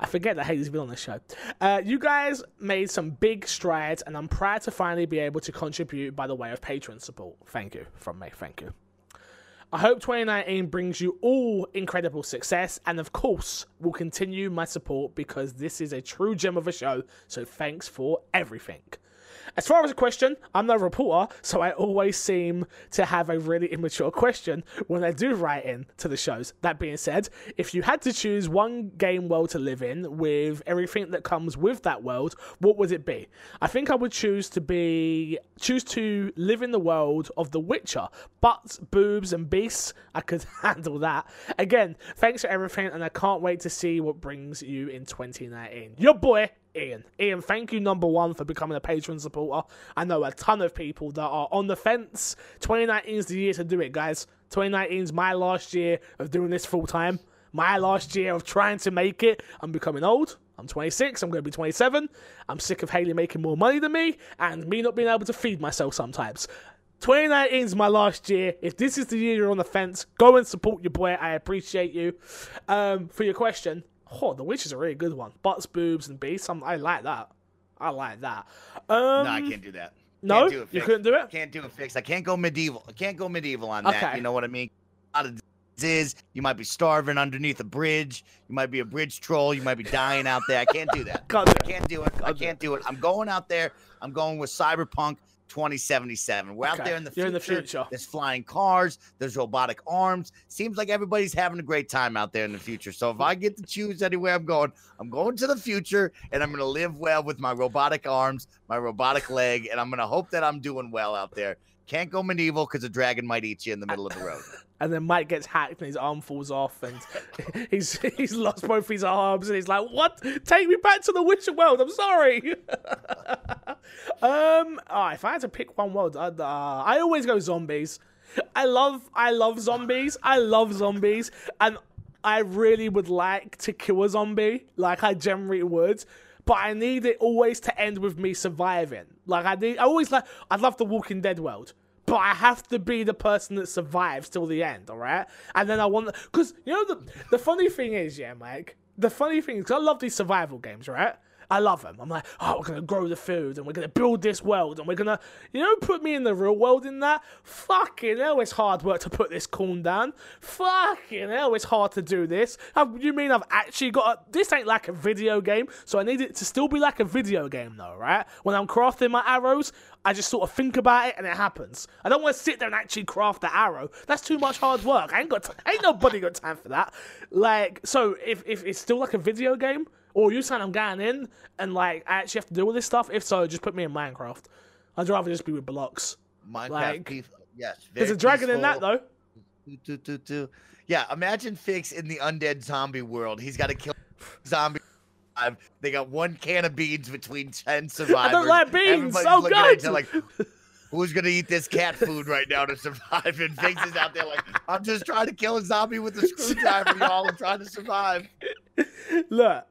I forget that Haley's been on the show. Uh, you guys made some big strides, and I'm proud to finally be able to contribute by the way of Patreon support. Thank you from me. Thank you. I hope 2019 brings you all incredible success, and of course, will continue my support because this is a true gem of a show. So thanks for everything. As far as a question, I'm no reporter, so I always seem to have a really immature question when I do write in to the shows. That being said, if you had to choose one game world to live in with everything that comes with that world, what would it be? I think I would choose to be choose to live in the world of The Witcher. Butts, boobs, and beasts, I could <laughs> handle that. Again, thanks for everything, and I can't wait to see what brings you in 2019. Your boy, Ian. Ian, thank you, number one, for becoming a Patreon supporter. I know a ton of people that are on the fence. 2019 is the year to do it, guys. 2019 is my last year of doing this full time. My last year of trying to make it. I'm becoming old. I'm 26. I'm going to be 27. I'm sick of Haley making more money than me and me not being able to feed myself sometimes. 2019 is my last year. If this is the year you're on the fence, go and support your boy. I appreciate you. Um, for your question, oh, The Witcher is a really good one. Butts, boobs, and beasts. I'm, I like that. I like that. Um, No, I can't do that. no? Can't do it, you couldn't do it? Can't do it fix. I can't go medieval. I can't go medieval on that. You know what I mean? A lot of diseases. You might be starving underneath a bridge. You might be a bridge troll. You might be dying out there. I can't do that. <laughs> Can't do I can't do it. I can't do it. I'm going out there. I'm going with Cyberpunk 2077. We're out there in the future. in the future. There's flying cars. There's robotic arms. Seems like everybody's having a great time out there in the future. So if I get to choose anywhere I'm going, I'm going to the future and I'm going to live well with my robotic arms, my robotic leg, and I'm going to hope that I'm doing well out there. Can't go medieval because a dragon might eat you in the middle of the road. And then Mike gets hacked and his arm falls off and <laughs> he's he's lost both his arms and he's like, "What? Take me back to the Witcher world. I'm sorry." <laughs> um, oh, if I had to pick one world, uh, I always go zombies. I love I love zombies. I love zombies, and I really would like to kill a zombie, like I generally would. But I need it always to end with me surviving. Like I need, I always like, I'd love the Walking Dead world, but I have to be the person that survives till the end, all right? And then I want because you know the the funny thing is, yeah, Mike. The funny thing is, I love these survival games, right? I love them. I'm like, oh, we're gonna grow the food and we're gonna build this world and we're gonna, you know, put me in the real world in that. Fucking hell, it's hard work to put this corn down. Fucking hell, it's hard to do this. Have- You mean I've actually got a, this? Ain't like a video game, so I need it to still be like a video game, though, right? When I'm crafting my arrows, I just sort of think about it and it happens. I don't want to sit there and actually craft the arrow. That's too much hard work. I ain't got, t- ain't nobody got time for that. Like, so if if it's still like a video game, or you saying I'm going in and like I actually have to do all this stuff, if so, just put me in Minecraft. I'd rather just be with blocks. Minecraft, Like, peace- yes. There's a dragon in that though. Do, do, do. Yeah, imagine Fix in the undead zombie world. He's got to kill <sighs> zombie. They got one can of beans between ten survivors. <laughs> I don't like beans. Everybody's Oh, looking at each God. like, <laughs> who's gonna eat this cat food right now to survive? And Fix is out there like, I'm just trying to kill a zombie with a <laughs> screwdriver, y'all. I'm trying to survive. Look,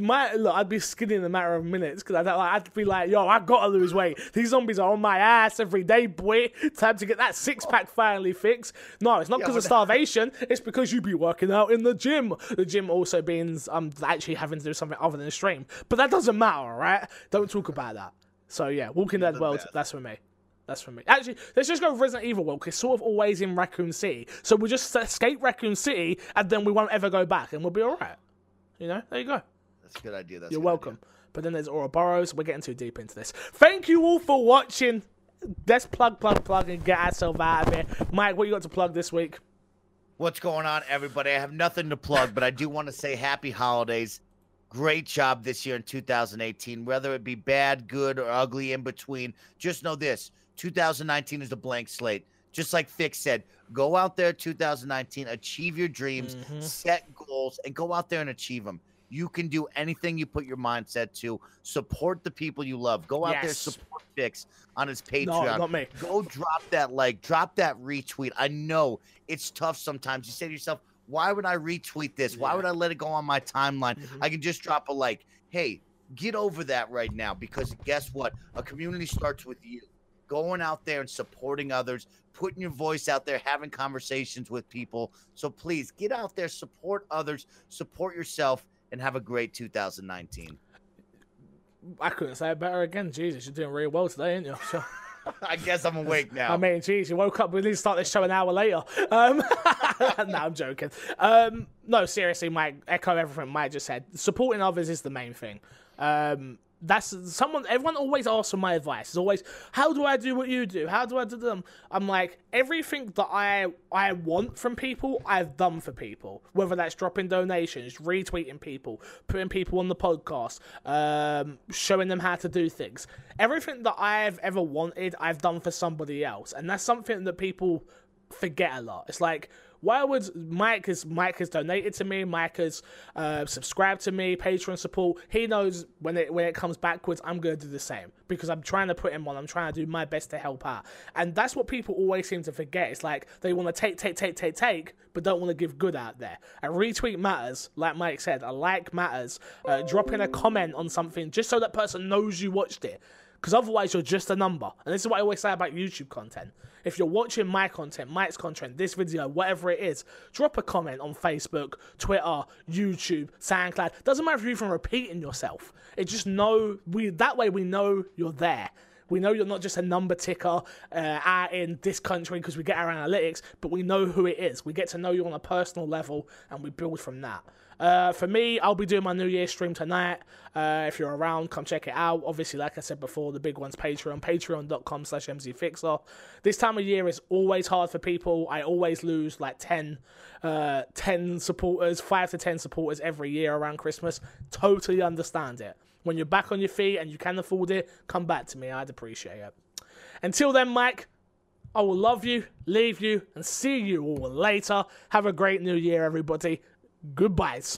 my look, I'd be skinny in a matter of minutes because I'd, like, I'd be like, yo, I gotta lose weight. These zombies are on my ass every day, boy. Time to get that six pack finally fixed. No, it's not because of starvation. It's because you be working out in the gym. The gym also means I'm actually having to do something other than stream, but that doesn't matter, right? Don't talk about that. So yeah, Walking Dead World, best. that's for me. That's for me. Actually, let's just go Resident Evil World 'cause it's sort of always in Raccoon City. So we'll just escape Raccoon City and then we won't ever go back and we'll be alright. You know? There you go. That's a good idea. That's You're welcome. But then there's Uroboros. We're getting too deep into this. Thank you all for watching. Let's plug, plug, plug, and get ourselves out of here. Mike, what you got to plug this week? What's going on, everybody? I have nothing to plug, but I do want to say happy holidays. Great job this year in 2018, whether it be bad, good, or ugly in between. Just know this 2019 is a blank slate. Just like Fix said, go out there 2019, achieve your dreams, Mhm. set goals, and go out there and achieve them. You can do anything you put your mindset to. Support the people you love. Go out there, support Fix on his No, Patreon not me. go drop that like, drop that retweet. I know it's tough sometimes. You say to yourself, why would I retweet this? Why would I let it go on my timeline? Mhm. I can just drop a like. Hey, get over that right now because guess what? A community starts with you. Going out there and supporting others, putting your voice out there, having conversations with people. So please get out there, support others, support yourself, and have a great 2019. I couldn't say it better again. Jesus, you're doing really well today, ain't you? Sure. <laughs> I guess I'm awake <laughs> now. I mean, geez, you woke up. We need to start this show an hour later. Um, <laughs> no, I'm joking. Um, no, seriously, Mike. Echo everything Mike just said. Supporting others is the main thing. Um, that's someone. Everyone always asks for my advice. It's always, how do I do what you do? How do I do them? I'm like, everything that I I want from people, I've done for people. Whether that's dropping donations, retweeting people, putting people on the podcast, um, showing them how to do things. Everything that I've ever wanted, I've done for somebody else, and that's something that people forget a lot. It's like, why would Mike has Mike has donated to me, Mike has uh, subscribed to me, Patreon support. He knows when it when it comes backwards, I'm gonna do the same because I'm trying to put him on. I'm trying to do my best to help out, and that's what people always seem to forget. It's like they want to take, take, take, take, take, but don't want to give good out there. A retweet matters, like Mike said. A like matters. Uh, dropping a comment on something just so that person knows you watched it because otherwise you're just a number. And this is what I always say about YouTube content. If you're watching my content, Mike's content, this video, whatever it is, drop a comment on Facebook, Twitter, YouTube, SoundCloud. Doesn't matter if you're even repeating yourself. It just know we that way we know you're there. We know you're not just a number ticker uh, out in this country because we get our analytics, but we know who it is. We get to know you on a personal level and we build from that. Uh, for me, I'll be doing my New Year stream tonight. Uh, if you're around, come check it out. Obviously, like I said before, the big one's Patreon, patreon.com slash mzfixer. This time of year is always hard for people. I always lose like 10, uh, 10 supporters, 5 to 10 supporters every year around Christmas. Totally understand it. When you're back on your feet and you can afford it, come back to me. I'd appreciate it. Until then, Mike, I will love you, leave you, and see you all later. Have a great new year, everybody. Goodbyes.